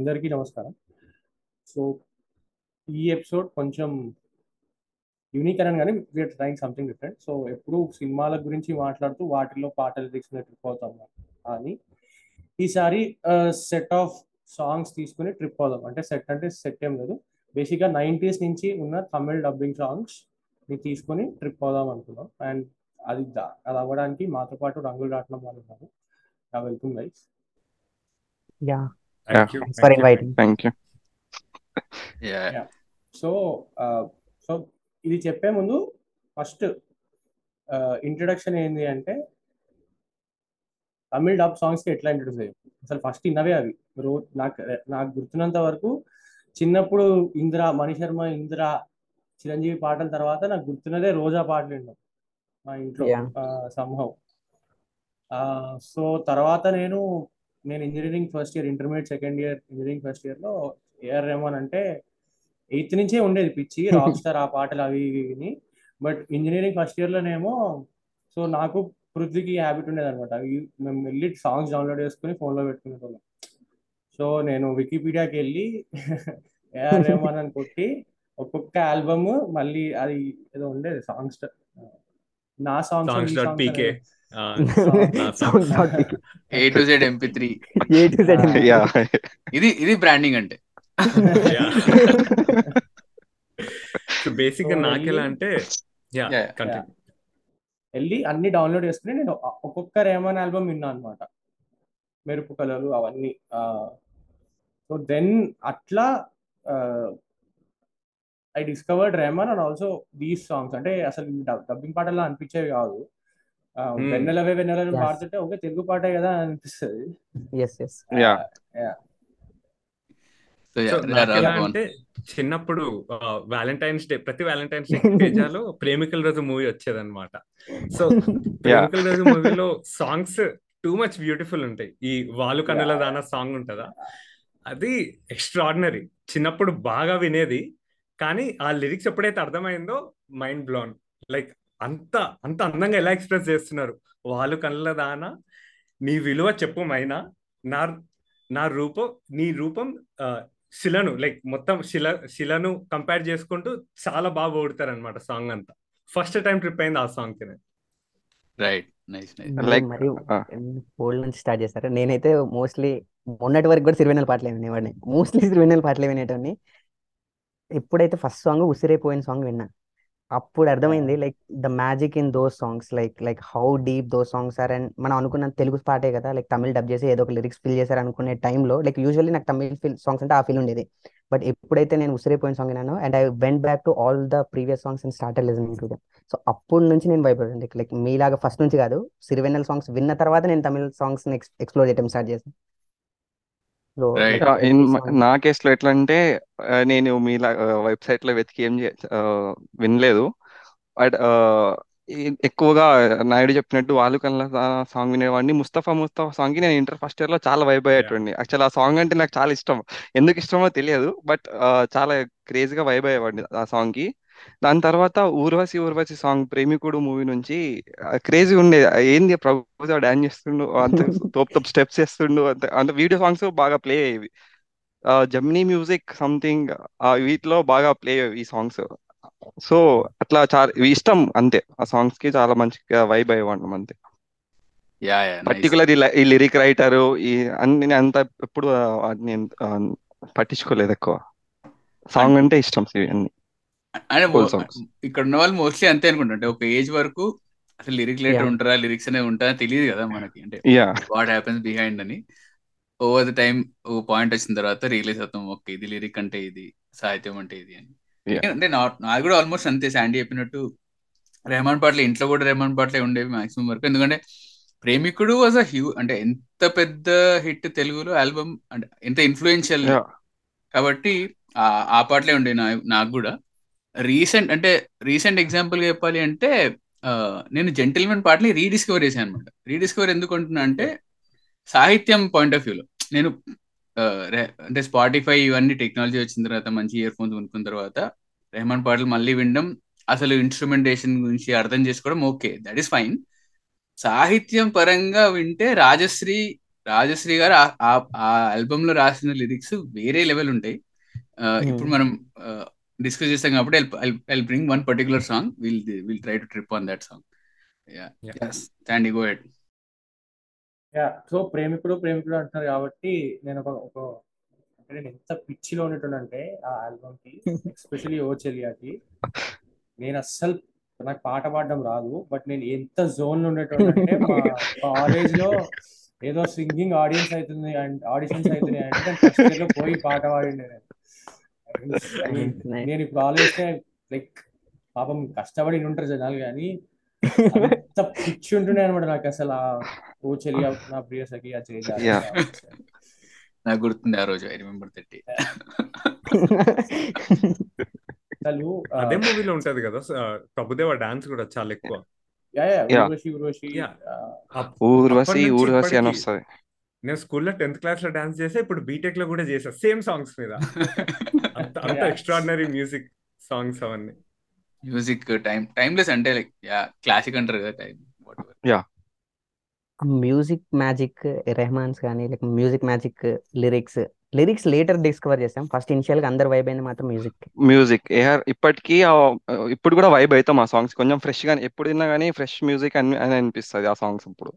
అందరికీ నమస్కారం. సో ఈ ఎపిసోడ్ కొంచెం యూనిక్ అని కానీ we're trying something different. So ఎప్పుడు సినిమాల గురించి మాట్లాడుతూ వాటిలో పాటల తీసుకునే ట్రిప్ అవుతాం కానీ ఈసారి సెట్ ఆఫ్ సాంగ్స్ తీసుకుని ట్రిప్ అవుదాం అంటే సెట్ అంటే సెట్ ఏం లేదు. బేసిక్గా నైంటీస్ నుంచి ఉన్న తమిళ్ డబ్బింగ్ సాంగ్స్ని తీసుకొని ట్రిప్ అవుదాం అనుకున్నాం. అండ్ అది అది అవ్వడానికి మాతో పాటు రంగులు రాట్నం వాళ్ళు ఉన్నారు. Welcome guys yeah. Thank you. thanks for inviting. Thank you. So so ఇది చెప్పే ముందు ఫస్ట్ ఇంట్రడక్షన్ ఏంది అంటే తమిళ్ డబ్ సాంగ్స్కి ఎట్లా ఇంట్రడ్యూస్ అయ్యాయి అసలు ఫస్ట్ ఇన్నవే అవి రో నాకు నాకు గుర్తున్నంత వరకు చిన్నప్పుడు ఇందిరా మణి శర్మ ఇందిరా చిరంజీవి పాటల తర్వాత నాకు గుర్తున్నదే రోజా పాటలు విన్నాం మా ఇంట్లో. సంహవ్ సో తర్వాత నేను నేను engineering first year intermediate second year engineering first ఇయర్లో ఏఆర్ రెహమాన్ అంటే ఎయిత్ నుంచే ఉండేది పిచ్చి రాక్ స్టార్ ఆ పాటలు అవి ఇవి విని. బట్ ఇంజనీరింగ్ ఫస్ట్ ఇయర్ లోనేమో సో నాకు పృథ్వీకి హ్యాబిట్ ఉండేది అనమాట అవి మేము వెళ్ళి సాంగ్స్ డౌన్లోడ్ చేసుకుని phone లో పెట్టుకునేటోళ్ళం. సో నేను వికీపీడియాకి వెళ్ళి ఏఆర్ రెహమాన్ అని కొట్టి ఒక్కొక్క ఆల్బమ్ మళ్ళీ అది ఏదో ఉండేది సాంగ్స్ నా songs A to Z MP three A to Z. Ah. Yeah ఇది ఇది బ్రాండింగ్ అంటే. బేసిక్గా So, నాకు ఎలా అంటే వెళ్ళి అన్ని డౌన్లోడ్ చేసుకుని నేను ఒక్కొక్క రేమన్ ఆల్బమ్ విన్నా అనమాట మెరుపు కలలు అవన్నీ సో దెన్ అట్లా I discovered Rahman and also these songs అంటే అసలు డబ్బింగ్ పాటల్లో అనిపించేవి కాదు. వెన్నెలవే వెన్నెలని. పాడుతుంటే ఓకే తెలుగు పాటే కదా అని అనిపిస్తుంది అంటే చిన్నప్పుడు వ్యాలంటైన్స్ డే ప్రతి వ్యాలంటైన్స్ డే తేజాలో ప్రేమికుల రోజు మూవీ వచ్చేదన్నమాట. సో ప్రేమికుల రోజు మూవీలో సాంగ్స్ టూ మచ్ బ్యూటిఫుల్ ఉంటాయి. ఈ వాలు కన్నుల దాన సాంగ్ ఉంటుందా? అది ఎక్స్ట్రాడినరీ చిన్నప్పుడు బాగా వినేది కానీ ఆ లిరిక్స్ ఎప్పుడైతే అర్థమైందో మైండ్ బ్లోన్ లైక్ అంత అంత అందంగా ఎలా ఎక్స్ప్రెస్ చేస్తున్నారు? వాలు కన్నుల దాన? నీ విలువ చెప్పు మైనా? నా నా రూపం నీ రూపం శిలను లైక్ మొత్తం శిల శిలను కంపేర్ చేసుకుంటూ చాలా బాగా ఓడతారు అనమాట సాంగ్ అంతా. ఫస్ట్ టైం ట్రిప్ అయింది ఆ సాంగ్కి నేను. రైట్. Nice nice. మీరు. ఓల్డ్ నుంచి స్టార్ట్ చేస్తారు? నేనైతే మోస్ట్లీ మొన్నటి వరకు కూడా సిరివెన్నెల పాటలే వినేవాడిని. మోస్ట్లీ సిరివెన్నెల పాటలే వినేటోని ఎప్పుడైతే ఫస్ట్ సాంగ్ ఉసిరైపోయిన సాంగ్ విన్నా. అప్పుడు అర్థమైంది like the magic in those songs like like how deep those songs are and మనం అనుకున్న తెలుగు పాటే కదా లైక్ తమిళ్ డబ్ చేసి ఏదో ఒక లిరిక్స్ ఫిల్ చేశారు అనుకునే టైంలో లైక్ యూజువల్లీ నాకు తమిళ్ ఫిల్ సాంగ్స్ అంటే ఆ ఫీల్ ఉండేది. బట్ ఎప్పుడైతే నేను ఉసిరైపోయిన song విన్నానో and I went back to all the previous songs and started listening to them. So అప్పటి నుంచి నేను భయపడాను లైక్ మీలాగా ఫస్ట్ నుంచి కాదు సిరివెన్నెల సాంగ్స్ విన్న తర్వాత నేను తమిళ సాంగ్స్ ఎక్స్ప్లోర్ చేయడం స్టార్ట్ చేశాను. నా కేసులో ఎట్లా అంటే నేను మీ వెబ్సైట్లో వెతికి ఏం వినలేదు. బట్ ఎక్కువగా నాయుడు చెప్పినట్టు వాళ్ళు కల్లా సాంగ్ వినేవాడిని. ముస్తఫా ముస్తఫా సాంగ్కి నేను ఇంటర్ ఫస్ట్ ఇయర్లో చాలా వైబ్ అయ్యేటండి యాక్చువల్ ఆ సాంగ్ అంటే నాకు చాలా ఇష్టం. ఎందుకు ఇష్టమో తెలియదు. బట్ చాలా క్రేజీగా వైబ్ అయ్యేవాడిని ఆ సాంగ్కి దాని తర్వాత ఊర్వశి ఊర్వశి సాంగ్ ప్రేమికుడు మూవీ నుంచి క్రేజీ ఉండేది ఏంది ప్రభుత్వ డాన్స్ చేస్తుండు అంత తోపు తోపు స్టెప్స్ చేస్తుండు అంత అంటే వీడియో సాంగ్స్ బాగా ప్లే అయ్యేవి. జమ్నీ మ్యూజిక్ సంథింగ్ వీటిలో బాగా ప్లే అయ్యేవి ఈ సాంగ్స్. సో అట్లా చాలా ఇష్టం అంతే. ఆ సాంగ్స్కి చాలా మంచిగా వైబ్ అయ్యేవాడిని అంతే. పర్టికులర్ ఈ లిరిక్ రైటర్ ఈ అన్ని నేను అంత ఎప్పుడు పట్టించుకోలేదు ఎక్కువ. సాంగ్ అంటే ఇష్టం ఇవన్నీ. అంటే. ఇక్కడ ఉన్న వాళ్ళు మోస్ట్లీ అంతే అనుకుంటా అంటే ఒక ఏజ్ వరకు అసలు లిరిక్ లెటర్. ఉంటారా లిరిక్స్ అనేవి ఉంటారా తెలియదు కదా మనకి అంటే వాట్ హ్యాపెన్స్ బిహైండ్ అని ఓవర్ ద టైం ఓ పాయింట్ వచ్చిన తర్వాత రియలైజ్ అవుతాం ఓకే ఇది లిరిక్ అంటే ఇది సాహిత్యం అంటే ఇది అని. అంటే నా- నాకు కూడా ఆల్మోస్ట్ అంతే శాండీ చెప్పినట్టు రెహమాన్ పాటలు ఇంట్లో కూడా రెహమాన్ పాటలే ఉండేవి మాక్సిమం వరకు ఎందుకంటే ప్రేమికుడు వాజ్ అ హ్యూ అంటే ఎంత పెద్ద హిట్ తెలుగులో ఆల్బమ్ అంటే ఎంత ఇన్ఫ్లుయెన్షియల్. కాబట్టి ఆ పాటలే ఉండే నా- నాకు కూడా రీసెంట్ అంటే రీసెంట్ ఎగ్జాంపుల్ చెప్పాలి అంటే నేను జెంటిల్మెన్ పాటని రీడిస్కవర్ చేశాను అనమాట రీడిస్కవర్ ఎందుకు అంటున్నా అంటే సాహిత్యం పాయింట్ ఆఫ్ వ్యూలో. నేను అంటే స్పాటిఫై ఇవన్నీ టెక్నాలజీ వచ్చిన తర్వాత మంచి ఇయర్ ఫోన్స్ కొనుక్కున్న తర్వాత రెహమాన్ పాటలు మళ్ళీ వినడం అసలు ఇన్స్ట్రుమెంటేషన్ గురించి అర్థం చేసుకోవడం ఓకే దట్ ఈస్ ఫైన్. సాహిత్యం పరంగా వింటే రాజశ్రీ రాజశ్రీ గారు ఆ- ఆల్బమ్లో రాసిన లిరిక్స్ వేరే లెవెల్ ఉంటాయి. ఇప్పుడు మనం డిస్కస్ చేస్తాం కాబట్టి I bring one particular song will will try to trip on that song Yeah. Stand go at yeah so Premikudu Premikudu అంటున్నారు కాబట్టి నేను ఒక ఒక అంటే నేను ఎంత పిచ్చిలో ఉండేటోనంటే ఆ ఆల్బమ్కి ఎస్పెషల్లీ ఓ చెలియాకి నేను అస్సలు నాకు పాట పాడడం రాదు బట్ నేను ఎంత జోన్లో ఉండేటోనంటే మా కాలేజ్లో ఏదో సింగింగ్ ఆడియన్స్ అవుతుంది అండ్ ఆడిషన్స్ అవుతున్నాయి అంటే ఫస్ట్ ఇయర్లో పోయి పాట పాడిండే నేను. నేను ఇప్పుడు ఆలోచిస్తే లైక్ పాపం కష్టపడి ఉంటారు జనాలు కానీ అంత పిచ్చి ఉంటుండే అనమాట నాకు అసలు ఆ ఓ చెలియా నా ప్రియ సఖి ఆ చేజా Yeah. నాకు గుర్తుంది ఆ రోజు ఐ రిమెంబర్ థర్టీ అసలు అదే మూవీలో ఉంటది కదా ప్రభుదేవ డాన్స్ కూడా చాలా ఎక్కువ. Yeah yeah Yeah. Urvashi Urvashi Urvashi Urvashi అని వస్తుంది. నేను స్కూల్లో టెన్త్ క్లాస్లో డాన్స్ చేసా ఇప్పుడు బీటెక్లో కూడా చేసా సేమ్ సాంగ్స్ మీద. అంత. ఎక్స్ట్రాడినరీ మ్యూజిక్ సాంగ్స్ అవన్నీ. మ్యూజిక్ టైం టైమ్లెస్ అంటే లైక్ యా క్లాసిక్ అంటారు కదా టైం మ్యూజిక్ మ్యాజిక్ రెహమాన్స్ కానీ లేక music magic lyrics lyrics later discover చేస్తాం ఫస్ట్ ఇనిషియల్గా అందరు వైబ్ అయింది మాత్రం మ్యూజిక్ మ్యూజిక్ ఏఆర్ ఇప్పటికీ ఆ- ఇప్పుడు కూడా వైబ్ అవుతాం ఆ సాంగ్స్ కొంచెం ఫ్రెష్గా ఎప్పుడు విన్నా కానీ ఫ్రెష్ మ్యూజిక్ అని అని అనిపిస్తుంది ఆ సాంగ్స్ ఇప్పుడు.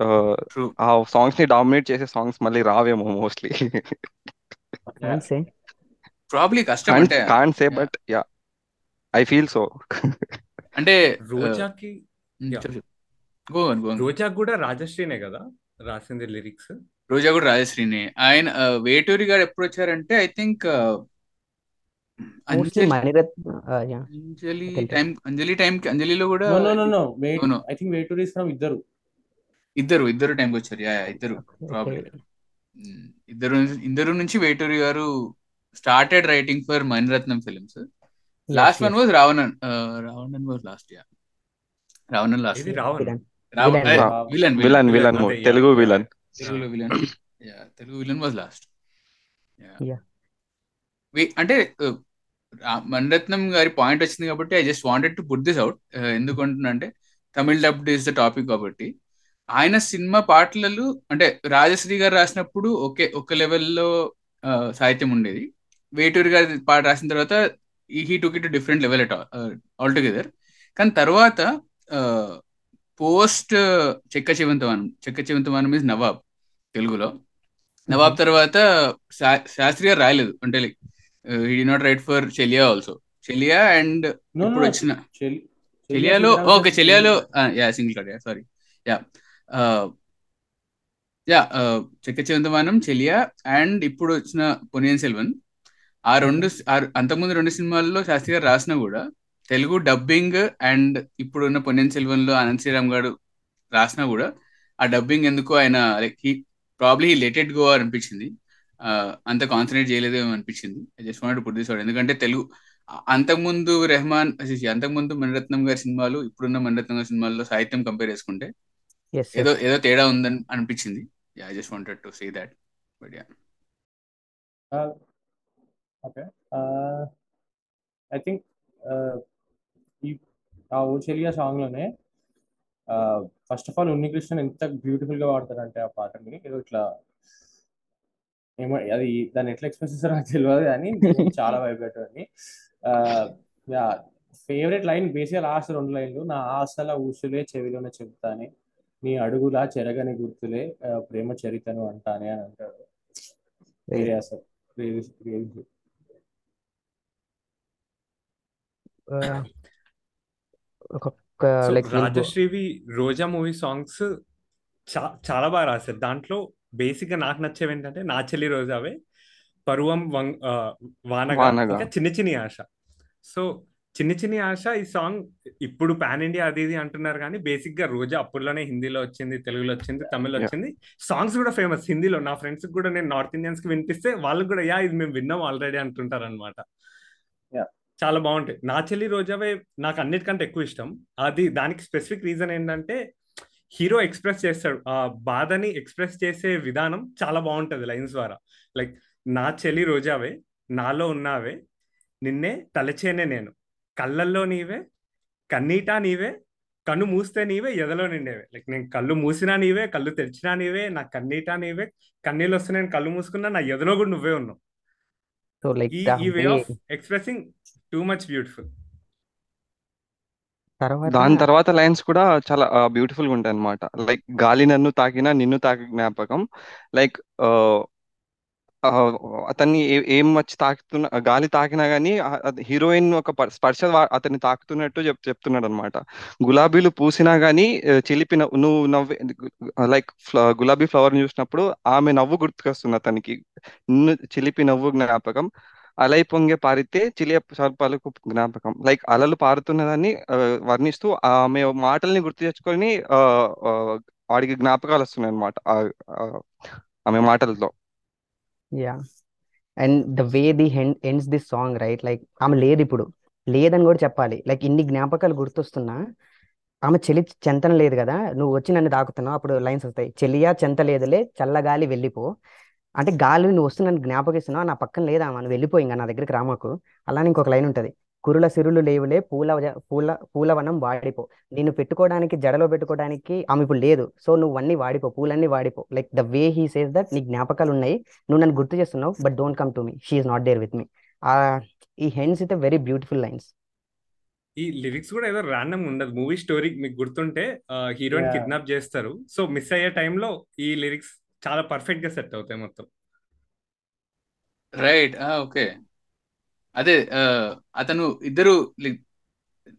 ఆ, సాంగ్స్ని డామినేట్ చేసే సాంగ్స్ మళ్ళీ రావేమో మోస్ట్లీ సే ప్రాబ్లీ కష్టం అంటే. Can't say yeah. But yeah I feel so అంటే రోజాకి. గో గో రోజాకి కూడా రాజశ్రీనే కదా? రాసింది లిరిక్స్ రోజా కూడా రాజశ్రీని ఆయన వేటూరి గారు ఎప్పుడు వచ్చారంటే I think Anjali. Time Anjali time అంజలిలో కూడా no no no no wait No, no. I think from Iddaru. Iddaru Iddaru టైంకి వచ్చారు. యా ఇద్దరు ఇద్దరు ఇద్దరు నుంచి వేటూరి గారు started writing for Mani Ratnam films last one was Raavanan Raavanan was last yeah Raavanan last ఇది Raavan Villain. Villain villain villain Telugu yeah. Villain తెలుగులో villain yeah Telugu villain was last Yeah. అంటే uh, Mani Ratnam గారి point వచ్చింది కాబట్టి I just wanted to put this out ఎందుకు అంటున్నా Tamil dubbed is the topic కాబట్టి. ఆయన సినిమా పాటలలో అంటే రాజశ్రీ గారు రాసినప్పుడు ఒకే ఒక లెవెల్లో సాహిత్యం ఉండేది. వేటూరి గారి పాట రాసిన తర్వాత he took it different level at all together కానీ తర్వాత పోస్ట్ చెక్క చివంతవనం చెక్క చివంతవనం ఇస్ నవాబ్ తెలుగులో. నవాబ్ తర్వాత శాస్త్రి గారు రాయలేదు. అంటే like he did not write for Cheliya also. Cheliya and ఇప్పుడు వచ్చిన చెలి చెలియాలో okay చెలియాలో yeah single card yeah sorry. Yeah. Uh, yeah uh, Chekka Chivanthavaanam Cheliya and ఇప్పుడు వచ్చిన పొనియన్ సెల్వన్. ఆ రెండు అంతకుముందు రెండు సినిమాల్లో శాస్త్రి గారు రాసిన కూడా తెలుగు డబ్బింగ్ అండ్ ఇప్పుడున్న పొన్నియిన్ సెల్వన్లో అనంత్ శ్రీరామ్ గారు రాసినా కూడా ఆ డబ్బింగ్ ఎందుకు ఆయన like he probably he letted go అనిపించింది. ఆ, అంత కాన్సన్ట్రేట్ చేయలేదేమో అనిపించింది. I just want put this ఎందుకంటే తెలుగు అంతకుముందు రెహమాన్ అంతకుముందు మణిరత్నం గారి సినిమాలు ఇప్పుడున్న మణిరత్నం గారి సినిమాల్లో సాహిత్యం కంపేర్ చేసుకుంటే ఏదో ఏదో తేడా ఉందని అనిపించింది. I just wanted to say that but yeah okay I think ఈ ఆ ఓ చెలియా సాంగ్లోనే ఫస్ట్ ఆఫ్ ఆల్ ఉన్నికృష్ణన్ ఎంత బ్యూటిఫుల్గా వాడతారంటే ఆ పాటని ఏదో ఇట్లా ఏమో అది దాన్ని ఎట్లా ఎక్స్ప్రెస్ చేస్తారో నాకు తెలియదు కానీ చాలా భయపెట్టింది యా ఫేవరెట్ లైన్ బేసిక్గా లాస్ట్ రెండు లైన్లు నా ఆశల ఊసులే చెవిలోనే చెబుతానే. నీ అడుగులా చెరగని గుర్తులే ప్రేమ చరితను అంటానే అని అంటాడు. అసలు లైక్ రాజశ్రీవి రోజా మూవీ సాంగ్స్ చా చాలా బాగా రాశారు. దాంట్లో బేసిక్గా నాకు నచ్చేవి ఏంటంటే నా చెల్లి రోజావే పరువం వానగా వానగా. ఇంకా చిన్న చిన్ని ఆశ. సో చిన్న చిన్ని ఆశ ఈ సాంగ్ ఇప్పుడు పాన్ ఇండియా అది ఇది అంటున్నారు కానీ బేసిక్గా రోజా అప్పుడులోనే హిందీలో వచ్చింది తెలుగులో వచ్చింది తమిళ్. వచ్చింది. సాంగ్స్ కూడా ఫేమస్ హిందీలో. నా ఫ్రెండ్స్ కూడా నేను నార్త్ ఇండియన్స్కి వినిపిస్తే వాళ్ళకి కూడా యా ఇది మేము విన్నాం ఆల్రెడీ అంటుంటారు అనమాట. చాలా బాగుంటాయి. నా చెల్లి రోజావే నాకు అన్నిటికంటే ఎక్కువ ఇష్టం. అది దానికి స్పెసిఫిక్ రీజన్ ఏంటంటే హీరో ఎక్స్ప్రెస్ చేస్తాడు. ఆ బాధని ఎక్స్ప్రెస్ చేసే విధానం చాలా బాగుంటది లైన్స్ ద్వారా. లైక్ నా చెల్లి రోజావే నాలో ఉన్నావే నిన్నే తలచేనే నేను. కళ్ళల్లో నీవే కన్నీటా నీవే కన్ను మూస్తే నీవే ఎదలో నిండేవే. లైక్ నేను కళ్ళు మూసినా నీవే కళ్ళు తెరిచినా నీవే నా కన్నీటా నీవే కన్నీళ్ళు వస్తే నేను కళ్ళు మూసుకున్నా నా ఎదలో కూడా నువ్వే ఉన్నావు. సో లైక్ ఈ way way of expressing too much beautiful. తర్వాత దాని తర్వాత లైన్స్ కూడా చాలా బ్యూటిఫుల్గా ఉంటాయి అనమాట లైక్ గాలి నన్ను తాకినా నిన్ను తాకి జ్ఞాపకం. లైక్ అతన్ని ఏం వచ్చి తాకుతున్న గాలి తాకినా గానీ హీరోయిన్ ఒక స్పర్శ అతన్ని తాకుతున్నట్టు చెప్ చెప్తున్నాడు అనమాట గులాబీలు పూసినా గానీ ఆ, చిలిపి నవ్వు నువ్వు నవ్వి లైక్ గులాబీ ఫ్లవర్ చూసినప్పుడు ఆమె నవ్వు గుర్తుకొస్తుంది అతనికి. చిలిపి నవ్వు జ్ఞాపకం. అలై పొంగే పారితే చిలియ సర్పాలకు జ్ఞాపకం. లైక్ అలలు పారుతున్నదాన్ని వర్ణిస్తూ ఆమె మాటల్ని గుర్తు తెచ్చుకొని ఆ, వాడికి జ్ఞాపకాలు వస్తున్నాయి అనమాట ఆమె మాటలతో. Yeah and the way the ends this song right like ఆమె లేదు ఇప్పుడు. లేదని కూడా చెప్పాలి. లైక్ ఇన్ని జ్ఞాపకాలు గుర్తొస్తున్నా ఆమె చెలి చెంతన లేదు కదా. నువ్వు వచ్చి నన్ను దాకుతున్నావు అప్పుడు లైన్స్ వస్తాయి. చెలియా చెంత లేదులే చల్లగాలి వెళ్ళిపో. అంటే గాలి నువ్వు వస్తు నన్ను జ్ఞాపకిస్తున్నావు నా పక్కన లేదా ఆమె వెళ్ళిపో ఇంకా నా దగ్గరికి రామాకు. అలానే ఇంకొక లైన్ ఉంటుంది. కురుల సిరులు లేవులే పూల పూల పూలవనం వాడిపో. నిన్ను పెట్టుకోవడానికి జడలో పెట్టుకోవడానికి ఆమె ఇప్పుడు లేదు. సో నువ్వు అన్ని వాడిపో పూలన్నీ వాడిపో. Like the way he says that నీ జ్ఞాపకాలు ఉన్నాయి. నువ్వు నన్ను గుర్తు చేస్తున్నావు but don't come to me she's not there with me ఈ హెన్స్ అయితే వెరీ బ్యూటిఫుల్ లైన్స్ ఈ లిరిక్స్ కూడా ఏదో ర్యాండమ్ ఉండదు. మూవీ స్టోరీ మీకు గుర్తుంటే హీరోయిన్. కిడ్నాప్ చేస్తారు. సో మిస్ అయ్యే టైంలో ఈ లిరిక్స్ చాలా పర్ఫెక్ట్గా సెట్ అవుతాయి మొత్తం. రైట్ ఓకే అదే అతను ఇద్దరు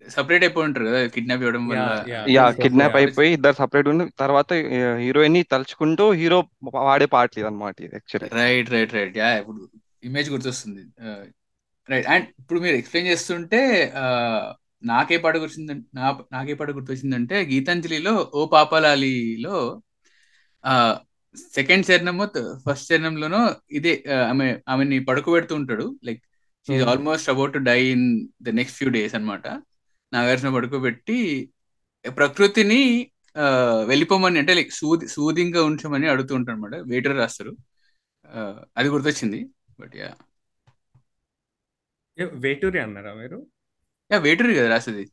సపరేట్ అయిపోయి ఉంటారు కదా కిడ్నాప్ ఇవ్వడం వల్ల. యా. Kidnap yeah. అయిపోయి ఇద్దరు సపరేట్ ఉండి తర్వాత హీరోయిన్ని తలుచుకుంటూ హీరో వాడే పాటలు అనమాట actually right right right yeah ఇప్పుడు ఇమేజ్ గుర్తొస్తుంది. రైట్ అండ్ ఇప్పుడు మీరు ఎక్స్ప్లెయిన్ చేస్తుంటే ఆ, నాకే పాట గుర్తొచ్చిందంటే నా నాకే పాట గుర్తొచ్చిందంటే గీతాంజలిలో ఓ పాపాలాలిలో సెకండ్ చరణము ఫస్ట్ చరణంలోనో ఇదే ఆమె ఆమెని పడుకోబెడుతూ ఉంటాడు. Like she's. Almost about to die in the next few days అనమాట నాగార్జున పడుకోబెట్టి ప్రకృతిని వెళ్ళిపోమని అంటే లైక్ సూది సూదింగ్గా ఉంచమని అడుగుతూ ఉంటారు అనమాట వెయిటర్ రాస్తారు అది గుర్తొచ్చింది. బట్ యా వేటూరి అన్నారా మీరు? యా వెయిటర్ కదా రాసేది.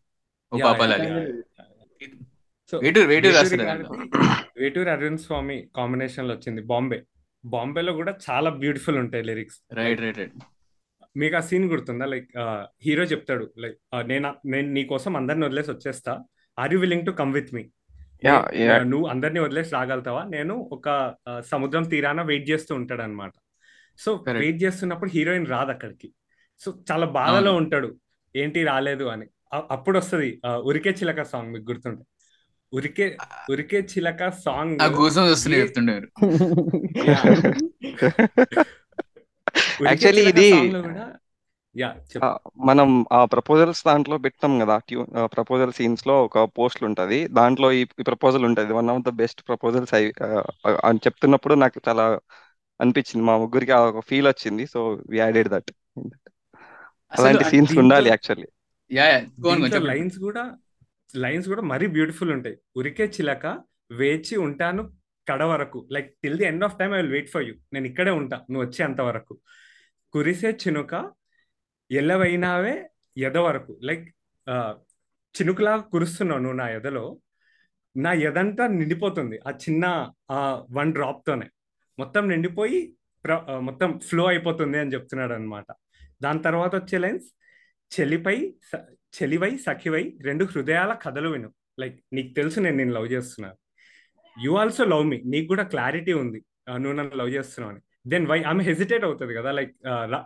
ఓ పాపాలాలి. సో వేటూరు వేటూరు వేటూరి రాస్తారు? వేటూరి అరవింద్ స్వామి కాంబినేషన్లో వచ్చింది. బాంబే బాంబేలో కూడా చాలా బ్యూటిఫుల్ ఉంటాయి లిరిక్స్ రైట్ రైట్ రైట్ మీకు ఆ సీన్ గుర్తుందా? లైక్ హీరో చెప్తాడు లైక్ నేను నేను నీ కోసం అందరిని వదిలేసి వచ్చేస్తా. Are you willing to come with me? నువ్వు అందరిని వదిలేసి రాగలుగుతావా? నేను ఒక సముద్రం తీరాన వెయిట్ చేస్తూ ఉంటాడు అనమాట సో. వెయిట్ చేస్తున్నప్పుడు హీరోయిన్ రాదు అక్కడికి. సో చాలా బాధలో. ఉంటాడు. ఏంటి రాలేదు అని. అప్పుడు వస్తుంది ఉరికే చిలక సాంగ్ మీకు గుర్తుంటే. ఉరికే ఉరికే చిలక సాంగ్ యాక్చువల్లీ ఇది మనం ఆ ప్రపోజల్స్ దాంట్లో పెట్టాం కదా ప్రపోజల్ సీన్స్లో ఒక పోస్ట్ ఉంటది. దాంట్లో ఈ ప్రపోజల్ ఉంటది. One of the best proposals అని చెప్తున్నప్పుడు నాకు చాలా అనిపించింది. మా ముగ్గురికి ఆ ఒక ఫీల్ వచ్చింది. సో వి యాడెడ్ దట్ అలాంటి సీన్స్ ఉండాలి యాక్చువల్లీ లైన్స్ కూడా లైన్స్ కూడా మరీ బ్యూటిఫుల్ ఉంటాయి. ఉరికే చిలక వేచి ఉంటాను కడ వరకు. Like till the end of time I will wait for you నేను ఇక్కడే ఉంటా. నువ్వు వచ్చేంత వరకు. కురిసే చినుక ఎల్లవైనావే ఎద వరకు లైక్ చినుకులా కురుస్తున్నావు నువ్వు నా ఎదలో. నా ఎదంతా నిండిపోతుంది. ఆ చిన్న ఆ వన్ డ్రాప్తోనే మొత్తం నిండిపోయి ప్ర- మొత్తం ఫ్లో అయిపోతుంది అని చెప్తున్నాడు అనమాట దాని తర్వాత వచ్చే లైన్స్ చెలిపై స- చెలివై సఖివై రెండు హృదయాల కథలు విను. లైక్ నీకు తెలుసు నేను నేను లవ్ చేస్తున్నాను యు ఆల్సో లవ్ మీ. నీకు కూడా క్లారిటీ ఉంది. నువ్వు నన్ను లవ్ చేస్తున్నావు అని. దెన్ వై ఆమె హెజిటేట్ అవుతుంది కదా లైక్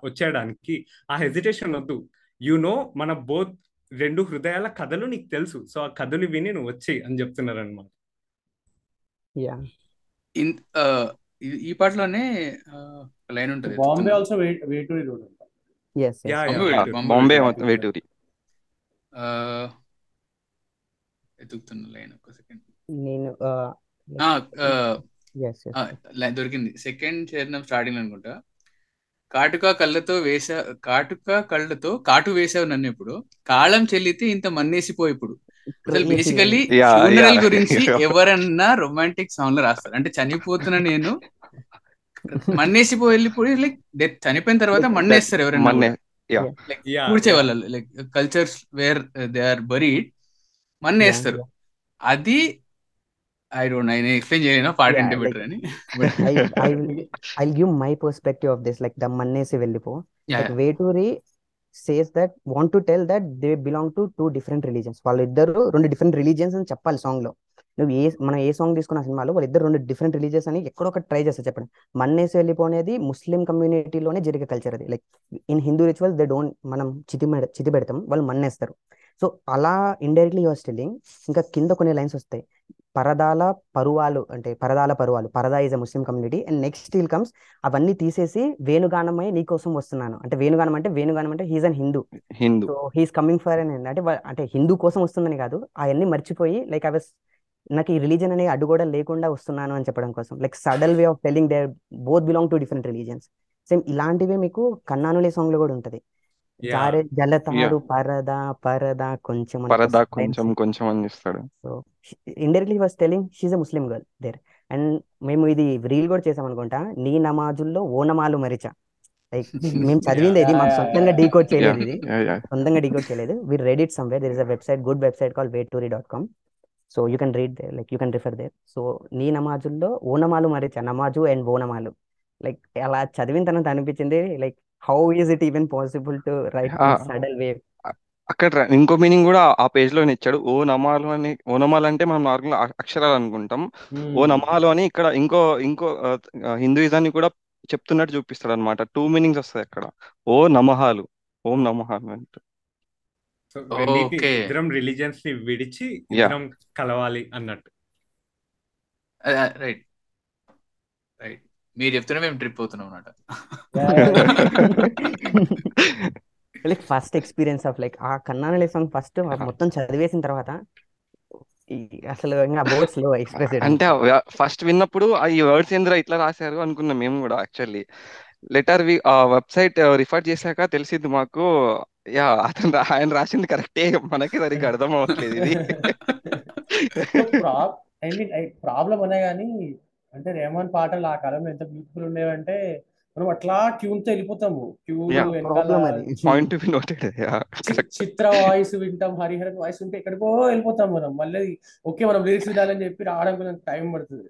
వచ్చేయడానికి. ఆ హెజిటేషన్ వద్దు. యు నో మన బోత్ రెండు హృదయాల కథలు నీకు తెలుసు. సో ఆ కథలు విని నువ్వు వచ్చేయి అని చెప్తున్నారు అనమాట యా ఇన్- ఆ, ఈ- పాటలోనే లైన్ ఉంటుంది. Bombay also Veturi wrote Bombay Veturi. ఎతుకుతున్న line ఒక సెకండ్. నేను దొరికింది. సెకండ్ చరణం స్టార్టింగ్ అనుకుంటా. కాటుక కళ్ళతో వేసా కాటుక కళ్ళతో కాటు వేసావు నన్ను ఇప్పుడు. కాళం చెల్లితే ఇంత మన్నేసిపో ఇప్పుడు. అసలు బేసికల్లీ ఫ్యూనరల్. గురించి ఎవరన్నా రొమాంటిక్ సాంగ్లో రాస్తారు. అంటే చనిపోతున్న నేను మన్నేసిపో వెళ్ళిపోయి లైక్ డెత్ చనిపోయిన తర్వాత మన్నేస్తారు ఎవరైనా yeah. వాళ్ళు like cultures where they are buried మన్నేస్తారు. అది ఐ డోంట్ నేను ఎక్స్ప్లెయిన్ చేయలేను. పాట అంటే బెటర్ అని. I I will I'll give my perspective of this. Like the Mannesi Vellipo. Yeah Like Veturi says that want to tell that they belong to two different religions. వాళ్ళిద్దరు రెండు different religions అని చెప్పాలి సాంగ్లో నువ్వు ఏ మనం ఏ song తీసుకున్న సినిమాలో వాళ్ళిద్దరు రెండు డిఫరెంట్ రిలీజియన్స్ అని ఎక్కడో ఒకటి ట్రై చేస్తారు చెప్పండి. మన్నేసి వెళ్ళిపో అనేది ముస్లిం కమ్యూనిటీలోనే జరిగే కల్చర్ అది. Like in Hindu rituals they don't మనం చితి చితి పెడతాం వాళ్ళు మన్నేస్తారు. సో అలా ఇండైరెక్ట్లీ యువర్ స్టిల్లింగ్ ఇంకా కింద కొన్ని లైన్స్ వస్తాయి. పరదాల పరువాలు అంటే పరదాల పరువాలు పరదా is a Muslim community and next still comes అవన్నీ తీసేసి వేణుగానమై నీకోసం వస్తున్నాను. అంటే వేణుగానం అంటే వేణుగానం అంటే he's an Hindu Hindu so he's coming for an అంటే అంటే హిందూ కోసం వస్తుందని కాదు అవన్నీ మర్చిపోయి లైక్ ఐ వాస్ నాకు ఈ రిలీజన్ అనే అడ్డు కూడా లేకుండా వస్తున్నాను అని చెప్పడం కోసం. Like subtle way of telling they both belong to different religions same ఇలాంటివే మీకు కన్నానులే సాంగ్లో కూడా ఉంటది. జారే జలతారు పరదా పరదా కొంచెం అని పరదా కొంచెం కొంచెం అని ఇస్తాడు so indirectly was telling she's a Muslim girl there and మేము ఇది రీల్ కూడా చేసాం అనుకుంటా. నీ నమాజుల్లో ఓనమాలు మరిచా. లైక్ మేము చదివింది ఇది మాకు సొంతంగా. డీకోడ్ చేయలేదు ఇది. సొంతంగా డీకోడ్ చేయలేదు. We read it somewhere there is a website good website call Veturi dot com so you can read there like you can refer there so నీ నమాజుల్లో ఓనమాలు మరిచా. నమాజు అండ్ ఓనమాలు లైక్ అలా చదివిన తర్వాత అనిపించింది. Like how is it even possible to write subtle way అక్కడ ఇంకో మీనింగ్ కూడా ఆ పేజ్లోనే ఇచ్చాడు. ఓ నమాలు అని ఓ నమాలు అంటే మనం నార్మల్ అక్షరాలు అనుకుంటాం. ఓ Hmm. నమాలు అని ఇక్కడ ఇంకో ఇంకో హిందూయిజాన్ని కూడా చెప్తున్నట్టు చూపిస్తాడు అనమాట టూ మీనింగ్స్ వస్తాయి అక్కడ. ఓ నమహాలు. ఓం నమహాలు అంటే. ఇద్దరం రిలీజియన్స్ని విడిచి ఇద్దరం కలవాలి అన్నట్టు. రైట్ రైట్ మీరు చెప్తూనే మేము ట్రిప్ అవుతున్నాం yeah. Like first experience of like ఆ కన్నానలే సాంగ్ ఫస్ట్ మొత్తం చదివేసిన తర్వాత ఈ- అసలు ఇంకా లో ఎక్స్ప్రెస్ అంటే ఫస్ట్ విన్నప్పుడు ఆ ఈ వర్డ్స్ ఏంద్రా ఇట్లా రాశారు అనుకున్నాం మేము కూడా యాక్చువల్లీ లెటర్ వి ఆ వెబ్సైట్ రిఫర్ చేశాక తెలిసింది మాకు యా అతను ఆయన రాసింది కరెక్టే మనకి సరిగ్గా అర్థం అవ్వట్లేదు ఇది. ప్రాబ్ ఐ మీన్ ప్రాబ్లం అనే కానీ అంటే రెహమాన్ పాటలు ఆ కాలంలో ఎంత బ్యూటిఫుల్ ఉండేవంటే మనం అట్లా ట్యూన్తో వెళ్ళిపోతాము చిత్ర వాయిస్ వింటాం హరిహరన్ వాయిస్ ఉంటే ఎక్కడికో వెళ్ళిపోతాం మనం. మళ్ళీ ఓకే మనం లిరిక్స్ వినాలని చెప్పి రావడం కొంచెం టైం పడుతుంది.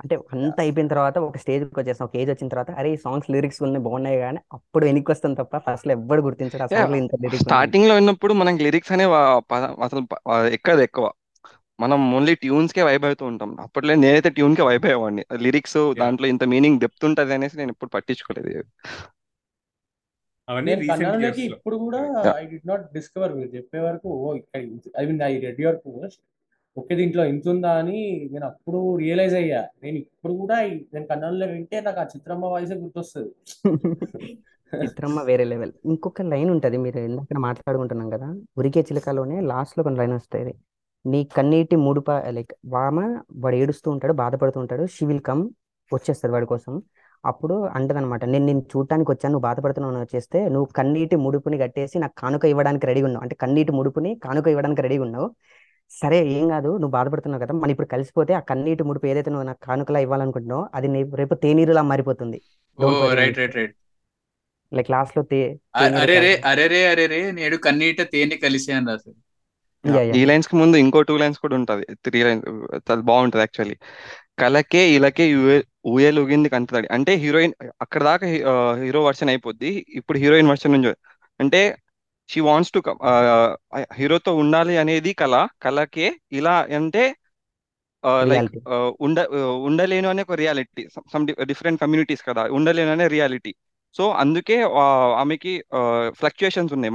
అంటే అంత అయిపోయిన తర్వాత ఒక స్టేజ్కి వచ్చేస్తాం. ఒక ఏజ్ వచ్చిన తర్వాత అరే ఈ సాంగ్స్ లిరిక్స్ ఉన్నాయి బాగున్నాయి కానీ అప్పుడు వెనక్కి వస్తాం తప్ప ఫస్ట్లో ఎవ్వడు గుర్తించడు స్టార్టింగ్లో విన్నప్పుడు మనకి లిరిక్స్ అనే అసలు ఎక్కదు ఎక్కువ. మనం ఓన్లీ ట్యూన్స్ కే వైబ్ అవుతూ ఉంటాం. అప్పట్లో నేనైతే ట్యూన్ కే వైబ్ అయ్యేవాడిని. లిరిక్స్ దాంట్లో ఇంత మీనింగ్ డెప్త్ ఉంటది అనేసి నేను ఎప్పుడు పట్టించుకోలేదు. నేను కన్నడలోకి ఇప్పుడు కూడా ఐ డి నాట్ డిస్కవర్ మీరు చెప్పే వరకు ఓ I mean I read your post ఒకే దీంట్లో ఇంత ఉందా అని నేను అప్పుడు రియలైజ్ అయ్యా. నేను ఇప్పుడు కూడా ఈ- నేను కన్నడలో వింటే నాకు ఆ చిత్రమ్మ వాయిసే గుర్తొస్తుంది. చిత్రమ్మ వేరే లెవెల్ ఇంకొక లైన్ ఉంటది మీరు ఇందాక మాట్లాడుకుంటున్నాం కదా ఉరికే చిలకలోనే లాస్ట్లో కొన్ని లైన్ వస్తాయి నీ కన్నీటి ముడుప లైక్ వామ వాడు ఏడుస్తూ ఉంటాడు బాధపడుతూ ఉంటాడు షీ విల్ కమ్ వచ్చేస్తుంది వాడి కోసం. అప్పుడు అంటదనమాట నేను నేను చూడటానికి వచ్చాను నువ్వు బాధపడుతున్నావు అని వచ్చేస్తే నువ్వు కన్నీటి ముడుపుని కట్టేసి నాకు కానుక ఇవ్వడానికి రెడీగా ఉన్నావు. అంటే కన్నీటి ముడుపుని కానుక ఇవ్వడానికి రెడీగా ఉన్నావు. సరే ఏం కాదు నువ్వు బాధపడుతున్నావు కదా మనం ఇప్పుడు కలిసిపోతే ఆ కన్నీటి ముడుపు ఏదైతే నువ్వు నాకు కానుకలా ఇవ్వాలనుకుంటున్నావు అది రేపు తేనీరులా మారిపోతుంది. లైక్ లాస్ట్లో తే అరే అరే అరే రే నేడు కన్నీట తేనె కలిసి అని రాశారు ఈ లైన్స్కి ముందు ఇంకో టూ లైన్స్ కూడా ఉంటది. త్రీ లైన్స్ అది బాగుంటది యాక్చువల్లీ. కలకే ఇలకే ఊయే ఊయలుగింది కంటదాడి. అంటే హీరోయిన్ అక్కడ దాకా హీరో వర్షన్ అయిపోద్ది. ఇప్పుడు హీరోయిన్ వర్షన్ నుంచి అంటే షీ వాంట్స్ టు హీరోతో ఉండాలి అనేది కళ. కళకే ఇలా అంటే లైక్ ఉండ ఉండలేను అనే ఒక రియాలిటీ. సమ్ డిఫరెంట్ కమ్యూనిటీస్ కదా. ఉండలేను అనే రియాలిటీ. సో అందుకే ఆమెకి ఫ్లక్చుయేషన్స్ ఉన్నాయి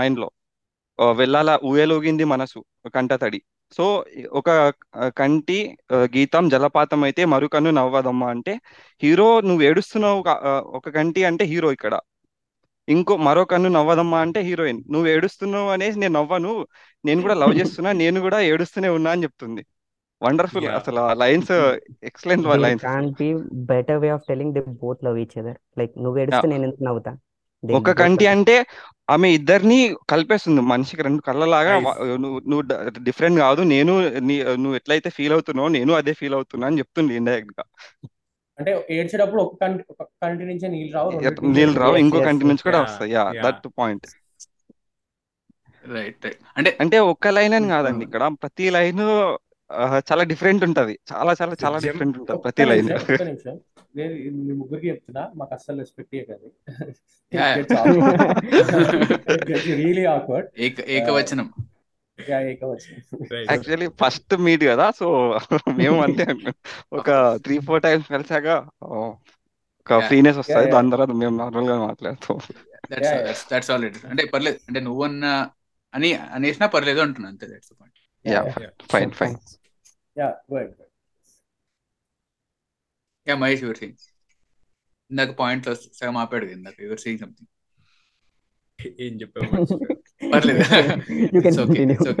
మైండ్లో వెళ్ళాల? ఊయలోగింది మనసు కంటతడి. సో ఒక కంటి గీతం జలపాతం అయితే మరుకన్ను నవ్వదమ్మా అంటే హీరో నువ్వు ఏడుస్తున్నావు ఒక కంటి అంటే హీరో ఇక్కడ. ఇంకో మరో కన్ను నవ్వదమ్మా అంటే హీరోయిన్. నువ్వు ఏడుస్తున్నావు అనేసి నేను నవ్వను నేను కూడా లవ్ చేస్తున్నా నేను కూడా ఏడుస్తూనే ఉన్నా అని చెప్తుంది. వండర్ఫుల్ అసలు lines excellent lines. Can't better way of telling they both love each other like నువ్వు ఏడిస్తే నేను ఎందుకు నవ్వుతా? ఒక కంటి అంటే ఆమె ఇద్దరిని కలిపేస్తుంది. మనిషికి రెండు కళ్ళలాగా నువ్వు నువ్వు డిఫరెంట్ కాదు. నేను నువ్వు ఎట్లయితే ఫీల్ అవుతున్నావు నేను అదే ఫీల్ అవుతున్నా అని చెప్తుంది ఇండైరెక్ట్గా అంటే ఏడ్చేటప్పుడు ఒక కంటి ఒక కంటి నుంచే నీళ్ళు రావు నీళ్ళు రావు. ఇంకో కంటి నుంచి కూడా వస్తాయి. యా దట్ పాయింట్ రైట్ అంటే అంటే ఒక్క లైన్ అని కాదండి. ఇక్కడ ప్రతి లైన్ చాలా డిఫరెంట్ ఉంటది. చాలా చాలా చాలా డిఫరెంట్ ఉంటది ప్రతి లైన్. నేను మీ ముగ్గురికి చెప్తున్నా మాకు అస్సలు రెస్పెక్ట్ ఇవ్వకండి రియలీ ఆక్వర్డ్ ఏక ఏకవచనం. యాక్చువల్లీ ఫస్ట్ మీట్ కదా సో మేము అంతే ఒక త్రీ ఫోర్ టైమ్స్ కలిసాక ఒక ఫ్రీనెస్ వస్తుంది. దాని తర్వాత మేము నార్మల్గా మాట్లాడతాం దట్స్ ఆల్ ఇట్ అంటే పర్లేదు అంటే నువ్వన్నా అని అనేసినా పర్లేదు అంటున్నా అంతే that's point ya fine fine ya good ya Mahesh your sing ఇందాక పాయింట్లో సగం ఆపాడు కదా ఇందాక యువర్ సేయింగ్ సంథింగ్ ఏం చెప్పావు పర్లేదు.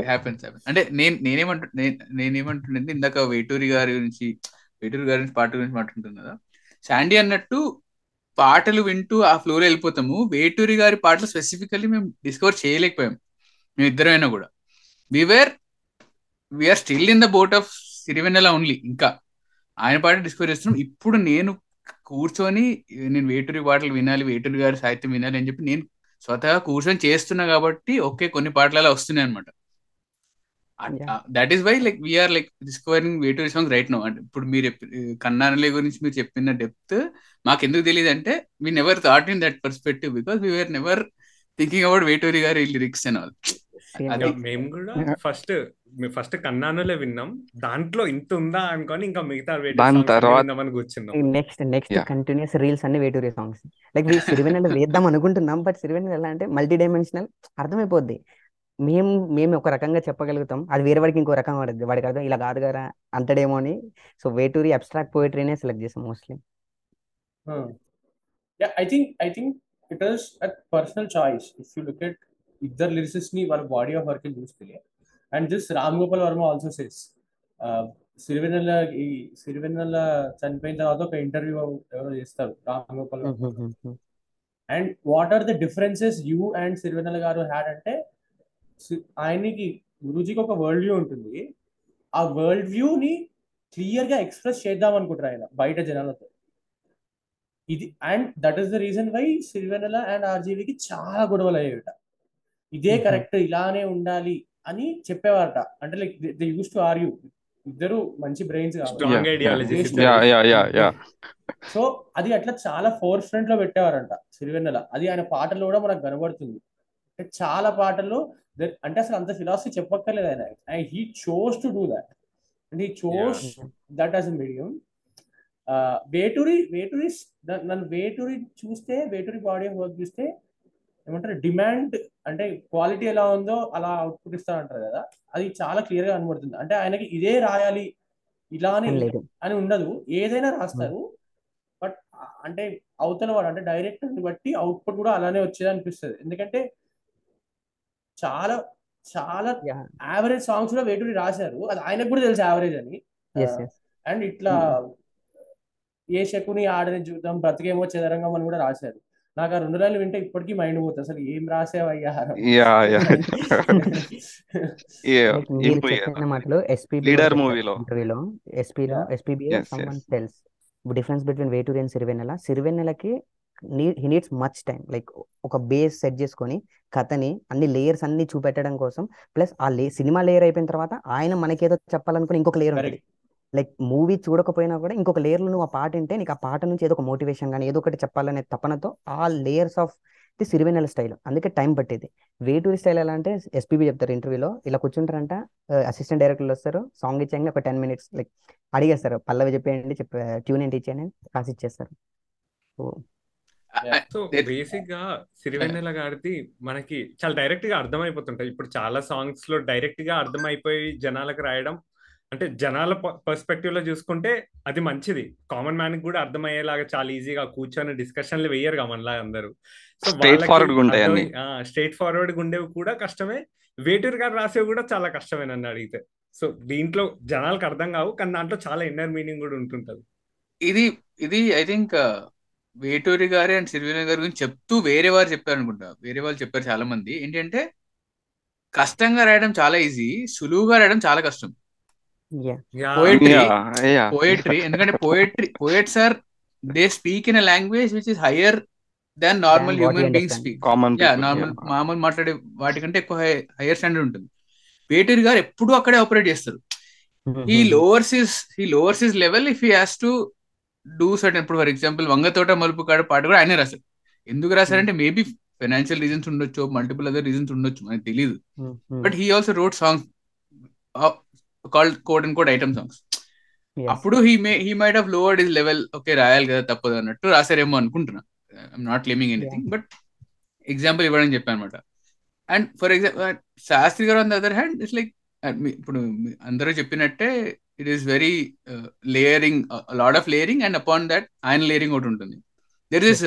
హ్యాపెన్స్ హ్యాపెన్ అంటే నేను నేనేమంటు నేను- నేనేమంటుండే ఇందాక వేటూరి గారి గురించి వేటూరి గారి గురించి పాట గురించి మాట్లాడుతుంది కదా. శాండీ అన్నట్టు పాటలు వింటూ ఆ ఫ్లోలో వెళ్ళిపోతాము. వేటూరి గారి పాటలు స్పెసిఫికల్లీ మేము డిస్కవర్ చేయలేకపోయాం. మేము ఇద్దరైనా కూడా we were we are still in the boat of Sirivennela only ఇంకా ఆయన పాట డిస్కవర్ చేస్తున్నాం. ఇప్పుడు నేను కూర్చొని నేను వేటూరి పాటలు వినాలి వేటూరి గారి సాహిత్యం వినాలి అని చెప్పి నేను స్వతహా కూర్చొని చేస్తున్నా కాబట్టి ఓకే కొన్ని పాటలు అలా వస్తున్నాయి అనమాట. That is why like we are like discovering Veturi songs right no అంటే ఇప్పుడు మీరు కన్నానలే గురించి మీరు చెప్పిన డెప్త్ మాకు ఎందుకు తెలియదు అంటే we never thought in that perspective because we were never thinking about Veturi గారి లిరిక్స్ అండ్ ఆల్ మేము కూడా ఫస్ట్ ఫస్ట్ కన్నానులే విన్నాం. దాంట్లో ఇంత ఉందా అనుకొని ఇంకా మిగతా దాని తర్వాత కూర్చున్నాం. Next next ya continues reels అన్ని వేటూరి సాంగ్స్ లైక్ సిరివెన్నెల వేద్దాం అనుకుంటున్నాం బట్ సిరివెన్నెల ఎలా అంటే మల్టీ డైమెన్షనల్ అర్థమైపోద్ది. మేము మేము ఒక రకంగా చెప్పగలుగుతాం. అది వేరే వాడికి ఇంకో రకం పడుద్ది. వాడికి అర్థం ఇలా కాదు కదా అంతడేమో అని. సో వేటూరి అబ్స్ట్రాక్ట్ పోయిటరీనే సెలెక్ట్ చేస్తాం mostly Yeah, I think I think it is a personal choice. If you look at ఇద్దరు లిరిసిస్ట్ని వాళ్ళ బాడీ ఆఫ్ వర్క్ చూస్తే and this Ram Gopal Varma also says Sirivennela ఈ సిరివెన్నెల చనిపోయిన తర్వాత ఒక ఇంటర్వ్యూ ఎవరో చేస్తారు Ram Gopal and what are the differences you and Sirivennela గారు హ్యాడ్ అంటే ఆయనకి గురూజీకి ఒక వరల్డ్ వ్యూ ఉంటుంది. ఆ వరల్డ్ వ్యూని క్లియర్గా ఎక్స్ప్రెస్ చేద్దాం అనుకుంటారు ఆయన బయట జనాలతో. ఇది and that is the reason why Sirivennela and ఆర్జీవికి చాలా గొడవలు అయ్యాయట. ఇదే. కరెక్ట్ ఇలానే ఉండాలి అని చెప్పేవారట. అంటే like they use to argue ఇద్దరు మంచి బ్రెయిన్స్ కాబట్టి strong Yeah, ideologies yeah. Ya ఇద్దరు యా యా యా సో అది అట్లా చాలా ఫోర్ ఫ్రంట్లో పెట్టేవారంట సిరివెన్నెల. అది ఆయన పాటల్లో కూడా మనకు కనబడుతుంది. అంటే చాలా పాటల్లో అంటే అసలు అంత ఫిలాసఫీ చెప్పక్కర్లేదు ఆయన. He chose to do that and he chose that as medium Veturi Veturi నన్ను వేటూరి చూస్తే వేటూరి బాడీ ఆఫ్ వర్క్ చూస్తే ఏమంటారు? డిమాండ్ అంటే క్వాలిటీ ఎలా ఉందో అలా అవుట్పుట్ ఇస్తారంటారు కదా. అది చాలా క్లియర్గా కనబడుతుంది. అంటే ఆయనకి ఇదే రాయాలి ఇలానే అని ఉండదు. ఏదైనా రాస్తారు. బట్ అంటే అవతల వాడు అంటే డైరెక్టర్ బట్టి అవుట్పుట్ కూడా అలానే వచ్చేది అనిపిస్తుంది. ఎందుకంటే చాలా చాలా యావరేజ్ సాంగ్స్ కూడా వేటూరి రాశారు. అది ఆయనకు కూడా తెలుసు యావరేజ్ అని. అండ్ ఇట్లా ఏ శకుని ఆడని చూద్దాం బ్రతికేమో చెదరంగం అని కూడా రాశారు. నాకు ఆ రెండు లైన్లు వింటే ఇప్పటికీ మైండ్ పోతుంది. అసలు ఏం రాసేవయ్యా మాటలు లీడర్ మూవీలో ఇంటర్వ్యూలో ఎస్పీలో. SPB tells difference between Veturi and Sirivennela సిరివెన్నెలకి he needs much time like ఒక బేస్ సెట్ చేసుకొని కథని అన్ని లేయర్స్ అన్ని చూపెట్టడం కోసం ప్లస్ ఆ లే సినిమా లేయర్ అయిపోయిన తర్వాత ఆయన మనకేదో చెప్పాలనుకుని ఇంకొక లేయర్ ఉంటుంది. లైక్ మూవీ చూడకపోయినా కూడా ఇంకొక లేయర్లో నువ్వు ఆ పాట వింటే నీకు ఆ పాట నుంచి ఏదో ఒక మోటివేషన్ కానీ ఏదో ఒకటి చెప్పాలనే తపనతో ఆ layers of the Sirivennela style అందుకే టైం పట్టేది. వేటూరి స్టైల్ ఎలా అంటే ఎస్పీబీ చెప్తారు ఇంటర్వ్యూలో ఇలా కూర్చుంటారంట అసిస్టెంట్ డైరెక్టర్లు వస్తారు సాంగ్ ఇచ్చాక ఒక టెన్ మినిట్స్ లైక్ అడిగేస్తారు పల్లవి చెప్పేయండి చెప్ప ట్యూన్ ఏంటి ఇచ్చేయండి రాసి ఇచ్చేస్తారు. సో సో బేసిక్గా సిరివెన్నెల గారిది మనకి చాలా డైరెక్ట్గా అర్థమైపోతుంటాయి. ఇప్పుడు చాలా సాంగ్స్లో డైరెక్ట్గా అర్థమైపోయి జనాలకు రాయడం అంటే జనాల పర్స్పెక్టివ్లో చూసుకుంటే అది మంచిది. కామన్ మ్యాన్కి కూడా అర్థమయ్యేలాగా చాలా ఈజీగా కూర్చొని డిస్కషన్లు వేయరు మనలా అందరూ. సో. స్ట్రైట్ ఫార్వర్డ్ ఉండేవి కూడా కష్టమే. వేటూరు గారు రాసేవి కూడా చాలా కష్టమే నన్ను అడిగితే. సో దీంట్లో జనాలకు అర్థం కావు కానీ దాంట్లో చాలా ఇన్నర్ మీనింగ్ కూడా ఉంటుంటది. ఇది ఇది ఐ థింక్ వేటూరి గారి అండ్ సిరివేణ గారి గురించి చెప్తూ వేరే వారు చెప్పారు అనుకుంటా వేరే వాళ్ళు చెప్పారు చాలా మంది ఏంటంటే కష్టంగా రాయడం చాలా ఈజీ సులువుగా రాయడం చాలా కష్టం. పోయట్రీ ఎందుకంటే poetry poets are they speak in a language which is higher than normal human being. Speak common ya people normal మామూలు మాట్లాడే వాటికంటే ఎక్కువ హైయర్ స్టాండర్డ్ ఉంటుంది. వేటూరి గారు ఎప్పుడూ అక్కడే ఆపరేట్ చేస్తారు. ఈ లోవర్స్ ఇస్ ఈ lowers his level if he has to do certain ఇప్పుడు ఫర్ ఎగ్జాంపుల్ వంగతోట మలుపు కాడ పాట కూడా ఆయనే రాశారు ఎందుకు రాశారంటే మేబీ ఫైనాన్షియల్ రీజన్స్ ఉండొచ్చు మల్టిపుల్ అదర్ రీజన్స్ ఉండొచ్చు మనకి తెలియదు but he also wrote songs called code and code item songs అప్పుడు he may he might have lowered his level okay రాయాలి కదా తప్పదు అన్నట్టు రాశారేమో అనుకుంటున్నా. I'm not claiming anything but example ఇవ్వడం చెప్పాను అనమాట అండ్ ఫర్ ఎగ్జాంపుల్ శాస్త్రి గారు on the other hand it's like ఇప్పుడు అందరూ చెప్పినట్టే it is very layering lot of layering and upon that ఆయన లేయరింగ్ ఒకటి ఉంటుంది. There is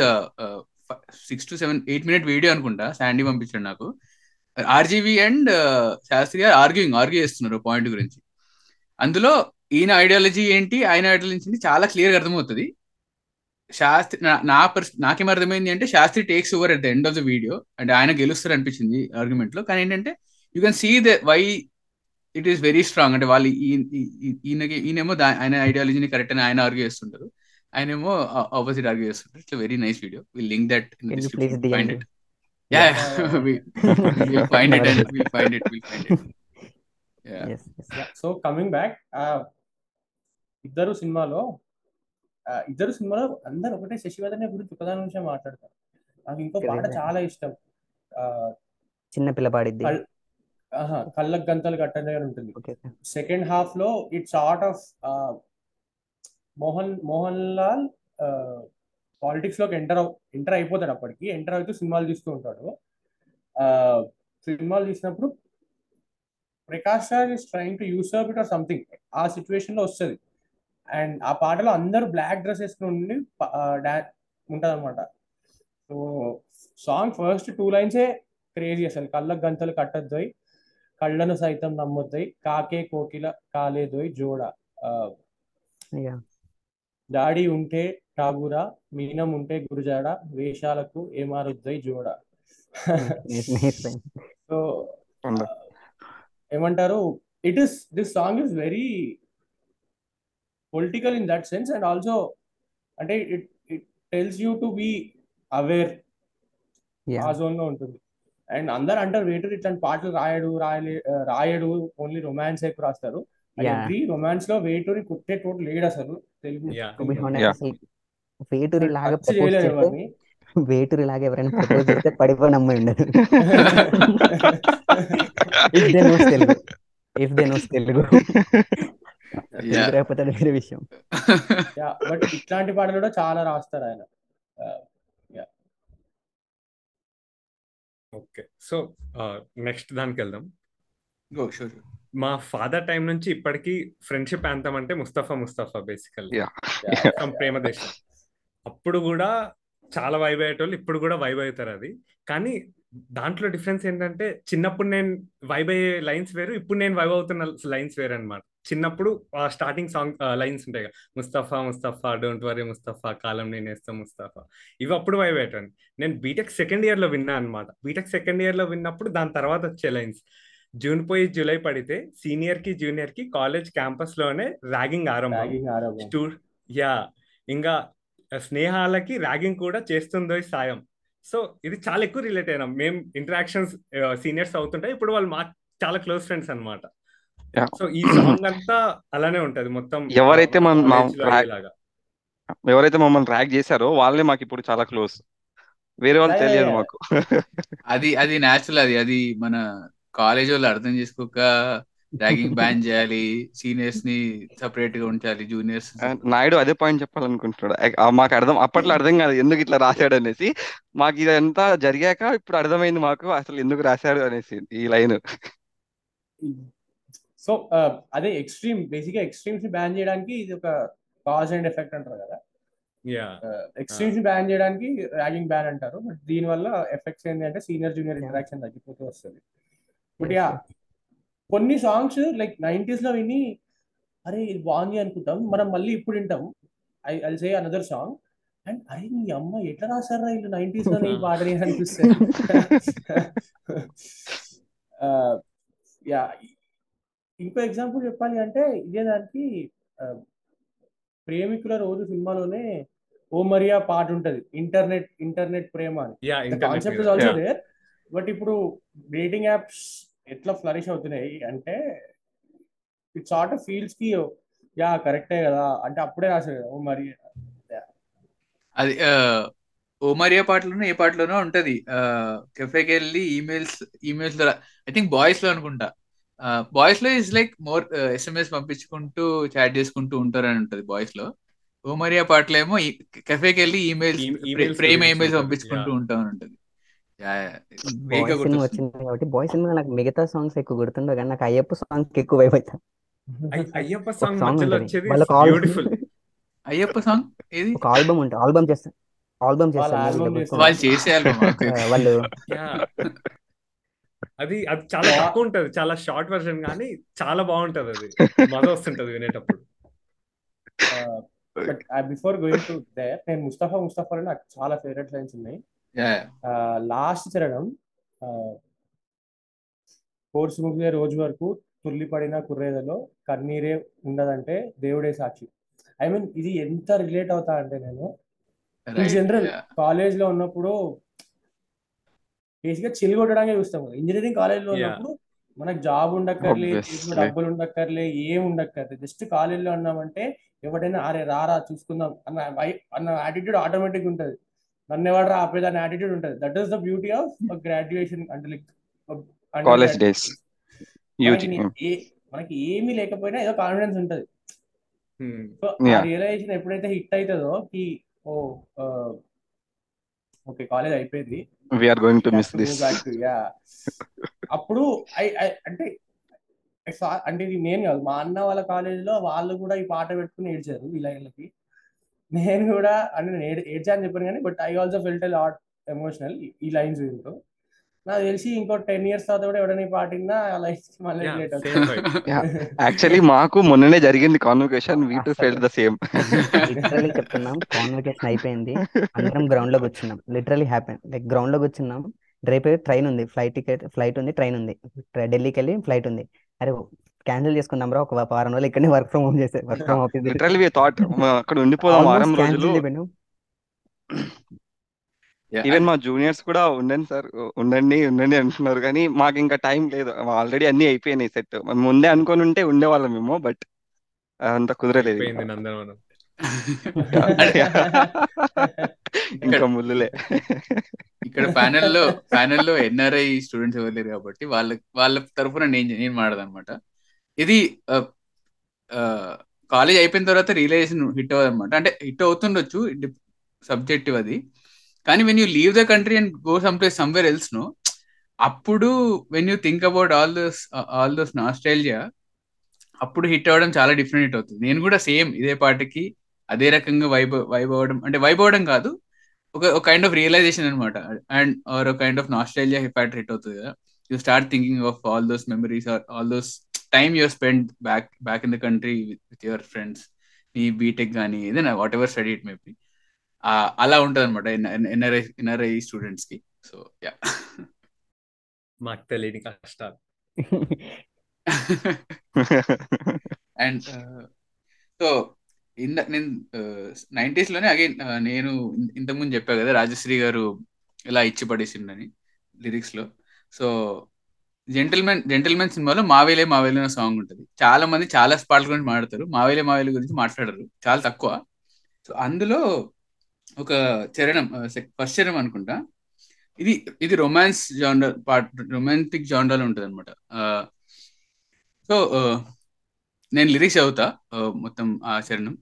six to seven eight minute video అనుకుంటా శాండీ పంపించాడు నాకు. ఆర్జీవి అండ్ శాస్త్రి గారు ఆర్గ్యూయింగ్ ఆర్గ్యూ చేస్తున్నారు పాయింట్ గురించి. అందులో ఈయన ఐడియాలజీ ఏంటి ఆయన ఐడియాలజీ చాలా క్లియర్గా అర్థమవుతుంది. శాస్త్రి నా- నా పర్స్ నాకేం అర్థమైంది అంటే Sastri takes over at the end of the video అంటే ఆయన గెలుస్తారు అనిపించింది ఆర్గ్యుమెంట్లో. కానీ ఏంటంటే you can see the why it is very strong అంటే వాళ్ళు ఈ- ఈ- ఈ- ఈయనకి ఈయనేమో ఆయన ఐడియాలజీని కరెక్ట్ అని ఆయన ఆర్గ్యూ చేస్తుంటారు. ఆయనేమో ఆపోజిట్ ఆర్గ్యూ చేస్తుంటారు. It's very nice video will link that find? It ya find it and find it find it. So coming back ఇద్దరు సినిమాలో ఆ, ఇద్దరు సినిమాలో అందరు ఒకటే శశివర్ధన్ గురించి ఒకదాని నుంచే మాట్లాడతారు. నాకు ఇంకో పాట. చాలా ఇష్టం. చిన్న పిల్ల పాడిద్ది. కల్- ఆహా, కళ్ళకు గంతలు కట్టనే ఉంటుంది. సెకండ్ హాఫ్లో it's art of Mohan Mohan Lal పాలిటిక్స్లోకి enter enter అయిపోతాడు అప్పటికి. ఎంటర్ అవుతూ సినిమాలు తీస్తూ ఉంటాడు. ఆ, సినిమాలు తీసినప్పుడు Prakash Raj is trying to use up it or something ఆ సిచ్యువేషన్లో వస్తుంది. అండ్ ఆ పాటలో అందరూ బ్లాక్ డ్రెస్ వేసుకుని ఉండి ఉంటుంది అనమాట సో సాంగ్ ఫస్ట్ టూ లైన్సే క్రేజీ అసలు. కళ్ళకు గంతలు కట్టద్దోయ్ కళ్ళను సైతం నమ్మొద్దోయ్ కాకే కోకిల కాలేదోయ్ జోడ. దాడి ఉంటే ఠాగూరా మీనం ఉంటే గురుజాడ వేషాలకు ఏమారుద్దోయ్ జోడ. సో. ఏమంటారు? It is this song is very political in that sense and also అంటే it it tells you to be aware ya ఆ జోన్లో ఉంటుంది. అండ్ అందరు అంటారు వేటర్ ఇట్లాంటి పాటలు రాయడు రాయలే రాయడు ఓన్లీ రొమాన్స్ ఎక్కువ రాస్తారు. రొమాన్స్లో వేటూరి కుట్టే టోటు లేడు అసలు తెలుగు వేటూరి లాగా వేటూరి లాగా ఎవరైనా ప్రపోజ్ చేస్తే పడిపోయి నమ్మ ఉండదు if they knows Telugu. If they knows Telugu. అది వేరే విషయం. బట్ ఇట్లాంటి పాటలు కూడా చాలా రాస్తారు ఆయన. ఓకే సో నెక్స్ట్ దానికి వెళ్దాం. మా ఫాదర్ టైం నుంచి ఇప్పటికీ ఫ్రెండ్షిప్ యాంతం అంటే ముస్తఫా ముస్తఫా బేసికల్ ప్రేమ దేశం అప్పుడు కూడా చాలా వైబ్ అయ్యేటోళ్ళు ఇప్పుడు కూడా వైబ్ అవుతారు అది. కానీ దాంట్లో డిఫరెన్స్ ఏంటంటే చిన్నప్పుడు నేను వైబ్ అయ్యే లైన్స్ వేరు ఇప్పుడు నేను వైబ్ అవుతున్న లైన్స్ వేరు అనమాట చిన్నప్పుడు ఆ స్టార్టింగ్ సాంగ్ లైన్స్ ఉంటాయి కదా ముస్తఫా ముస్తఫా డోంట్ వరీ ముస్తఫా కాలం నేను వేస్తా ముస్తఫా. ఇవి అప్పుడు వైబ్ అయ్యేటండి నేను బీటెక్ సెకండ్ ఇయర్లో విన్నా అనమాట బీటెక్ సెకండ్ ఇయర్లో విన్నప్పుడు దాని తర్వాత వచ్చే లైన్స్ జూన్ పోయి జూలై పడితే సీనియర్కి జూనియర్కి కాలేజ్ క్యాంపస్లోనే ర్యాగింగ్ ఆరంభం. యా ఇంకా స్నేహాలకి ర్యాగింగ్ కూడా చేస్తుందో ఈ సాయం. సో ఇది చాలా ఎక్కువ రిలేట్ అయినాం. మేము ఇంటరాక్షన్స్ సీనియర్స్ అవుతుంటాయి. ఇప్పుడు వాళ్ళు మా చాలా క్లోజ్ ఫ్రెండ్స్ అన్నమాట. Yeah. సో ఈ సాంగ్ అంతా అలానే ఉంటది మొత్తం. ఎవరైతే. ఎవరైతే మమ్మల్ని ర్యాక్ చేశారో వాళ్ళే మాకు ఇప్పుడు చాలా క్లోజ్. వేరే వాళ్ళు తెలియదు. మాకు. అది అది న్యాచురల్ అది. అది మన కాలేజ్ వాళ్ళు అర్థం చేసుకోక ర్యాగింగ్ బ్యాన్ చేయాలి సీనియర్స్ని సపరేట్గా ఉంచాలి జూనియర్స్ నాయుడు అదే పాయింట్ చెప్పాలనుకుంటున్నాడు. మాకు అర్థం అప్పట్లో అర్థం కాదు ఎందుకు ఇట్లా రాశాడు అనేసి. మాకు ఇదంతా జరిగాక ఇప్పుడు అర్థమైంది మాకు అసలు ఎందుకు రాశాడు అనేసి ఈ లైన్. సో అదే ఎక్స్ట్రీమ్ బేసిక్గా ఎక్స్ట్రీమ్స్ని బ్యాన్ చేయడానికి ఇది ఒక కాజ్ అండ్ ఎఫెక్ట్ అంటారు కదా. యా. ఎక్స్ట్రీమ్స్ని బ్యాన్ చేయడానికి ర్యాగింగ్ బ్యాన్ అంటారు. బట్ దీని వల్ల ఎఫెక్ట్స్ ఏంటి అంటే సీనియర్ జూనియర్ Yeah. ఇంటరాక్షన్ తగ్గిపోతూ వస్తుంది. బట్ యా కొన్ని సాంగ్స్ లైక్ నైన్టీస్లో విని అరే ఇది బాగుంది అనుకుంటాం. మనం మళ్ళీ ఇప్పుడు వింటాం. I I say another song and అరే మీ అమ్మ ఎట్లా రాశారా వీళ్ళు నైన్టీస్లో ఈ పాటని అనిపిస్తుంది యా ఇంకో ఎగ్జాంపుల్ చెప్పాలి అంటే ఇదే దానికి ఆ, ప్రేమికుల రోజు సినిమాలోనే ఓ మరియా పాట ఉంటది. ఇంటర్నెట్ ఇంటర్నెట్ ప్రేమ అని. Concept also. దేర్ బట్ ఇప్పుడు డేటింగ్ యాప్స్ ఎట్లా ఫ్లరిష్ అవుతున్నాయి అంటే ఇట్ సార్ట్ ఆఫ్ ఫీల్స్కి యా కరెక్టే కదా అంటే అప్పుడే రాశాడు కదా, ఓ మరి అది ఓ మరియా పాటలోనో ఏ పాటలోనో ఉంటది కెఫేకి వెళ్ళి ఈమెయిల్స్ ఈమెయిల్స్ ద్వారా ఐ థింక్ బాయ్స్లో అనుకుంటా బాయ్స్లో ఇస్ లైక్ మోర్ ఎస్ఎంఎస్ పంపించుకుంటూ చాట్ చేసుకుంటూ ఉంటారు అని ఉంటది బాయ్స్లో ఓ మరియా పాటలో ఏమో కెఫేకి వెళ్ళి ఈమెయిల్స్ ప్రేమ ఈమెయిల్స్. పంపించుకుంటూ Yeah. ఉంటాం అని ఉంటది వేగ బాయ్స్ సినిమా వచ్చింది కాబట్టి బాయ్స్ సినిమా నాకు మిగతా సాంగ్స్ ఎక్కువ గుర్తుండవు కానీ నాకు అయ్యప్ప సాంగ్స్ ఎక్కువ వైపు అవుతా అయ్- అయ్యప్ప సాంగ్ మధ్యలో వచ్చేది బ్యూటిఫుల్ అయ్యప్ప సాంగ్ ఏది? ఒక ఆల్బమ్ ఉంటుంది. ఆల్బమ్ చేస్తారు. ఆల్బమ్ వాళ్ళ చేస్తారు. వాళ్ళు చేసే album ఆ? Okay, ఆ, okay. వాళ్ళు యా. అది అది చాలా తక్కువ ఉంటది. చాలా షార్ట్ వెర్షన్ కానీ చాలా బాగుంటది అది. మజా వస్తుంటది వినేటప్పుడు. But before going to there నేను ముస్తఫా ముస్తఫాలో నాకు చాలా ఫేవరెట్ లైన్స్ ఉన్నాయి. లాస్ట్ చరణం కోర్సు ముగిసే రోజు వరకు తుల్లిపడిన కుర్రేదలో కన్నీరే ఉండదంటే దేవుడే సాక్షి. ఐ మీన్ ఇది ఎంత రిలేట్ అవుతా అంటే నేను ఇన్ జనరల్. కాలేజ్లో ఉన్నప్పుడు బేసిక్గా చిల్ కొట్టడానికి చూస్తాం ఇంజనీరింగ్ కాలేజ్లో. ఉన్నప్పుడు మనకు జాబ్ ఉండక్కర్లే డబ్బులు ఉండక్కర్లే ఏం ఉండక్కర్లే. జస్ట్ కాలేజ్లో ఉన్నామంటే ఎవడైనా అరే రారా చూసుకుందాం అన్న వై- అన్న యాటిట్యూడ్ ఆటోమేటిక్ ఉంటది. నన్ను ఎవడరా ఆపేది అనే యాటిట్యూడ్ ఉంటది that is the beauty of graduation అంటే లైక్ కాలేజ్ డేస్ మనకి ఏ మనకి ఏమీ లేకపోయినా ఏదో కాన్ఫిడెన్స్ ఉంటది. Hmm. So Yeah. రియలైజేషన్ ఎప్పుడైతే హిట్ అవుతుందో కి ఓ ఓకే కాలేజ్ అయిపోయింది. We are going to miss to దిస్ move back to- yeah. అప్పుడు ఐ అంటే అంటే ఇది నేను కాదు. మా అన్న వాళ్ళ కాలేజీలో వాళ్ళు కూడా ఈ పాట పెట్టుకుని ఏడ్చారు ఈ లైన్లకి. నేను కూడా అంటే నేను ఏడ్- ఏడ్చా అని చెప్పాను కానీ but I also felt lot emotional ఈ లైన్స్ వింటూ. నాకు తెలిసి ఇంకో టెన్ ఇయర్స్ తర్వాత కూడా ఎవడని పాట విన్నా లైఫ్ మళ్ళీ. యాక్చువల్లీ మాకు మొన్ననే జరిగింది convocation we too felt the same literally చెప్తున్నాం కాన్వకేషన్ అయిపోయింది. అందరం గ్రౌండ్లో కూర్చున్నాం. లిటరలీ హ్యాపీ లైక్ గ్రౌండ్లో కూర్చున్నాం. రేపు ట్రైన్ ఉంది. ఫ్లైట్ టికెట్ ఫ్లైట్ ఉంది ట్రైన్ ఉంది. ఢిల్లీకి వెళ్ళి ఫ్లైట్ ఉంది. అరే క్యాన్సిల్ చేసుకుందాం రా ఒక వారం రోజులు ఇక్కడనే వర్క్ ఫ్రమ్ హోమ్ చేసే work from office literally we thought అక్కడ ఉండిపోదాం వారం రోజులు. ఈవెన్ మా జూనియర్స్ కూడా ఉండండి సార్ ఉండండి ఉండండి అంటున్నారు కానీ మాకు ఇంకా టైం లేదు. ఆల్రెడీ అన్ని అయిపోయినాయి సెట్ ముందే అనుకొని ఉంటే ఉండేవాళ్ళం మేము బట్ అంత కుదరలేదు ఇంకా. ముళ్ళులే ఇక్కడ ప్యానెల్లో ప్యానెల్లో ఎన్ఆర్ఐ స్టూడెంట్స్ ఎవరు లేరు కాబట్టి వాళ్ళ వాళ్ళ తరఫున నేను నేను మాడదనమాట ఇది కాలేజ్ అయిపోయిన తర్వాత రియలైజేషన్ హిట్ అవ్వదు అనమాట అంటే హిట్ అవుతుండొచ్చు సబ్జెక్టివ్ అది. కానీ when you leave the country and go some place somewhere else no అప్పుడు when you think about all those all those nostalgia అప్పుడు హిట్ అవ్వడం చాలా డిఫరెంట్ హిట్ అవుతుంది. నేను కూడా సేమ్ ఇదే పాటకి అదే రకంగా వైబ్ వైబ్ అవ్వడం అంటే వైబ్ అవ్వడం కాదు ఒక ఒక కైండ్ ఆఫ్ రియలైజేషన్ అనమాట అండ్ ఆర్ ఒక కైండ్ ఆఫ్ నాస్ట్రేలియా హిపాట్ హిట్ అవుతుంది కదా. You start thinking of all those memories or all those time you're spend back back in the country with your friends me BTech కానీ ఏదైనా whatever study it maybe అలా ఉంటుంది అనమాట NRI NRI స్టూడెంట్స్కి. So yeah మాకు తెలియని కష్టాలు. And so ఇంద నేను నైంటీస్లోనే అగైన్ నేను ఇంతకుముందు చెప్పా కదా రాజశ్రీ గారు ఇలా ఇచ్చి పడేసిండని లిరిక్స్లో. సో జెంటిల్మెన్ జెంటిల్మెన్ సినిమాలో మావేలే మావేలే అనే సాంగ్ ఉంటుంది. చాలా మంది చాలా పాటల గురించి మాట్లాడతారు. మావేలే మావేలే గురించి మాట్లాడరు. చాలా తక్కువ. సో అందులో ఒక చరణం ఫస్ట్ చరణం అనుకుంటా. ఇది ఇది రొమాన్స్ జాండర్ పాట రొమాంటిక్ జాండర్లో ఉంటుంది అనమాట సో నేను లిరిక్స్ చదువుతా మొత్తం ఆ చరణం.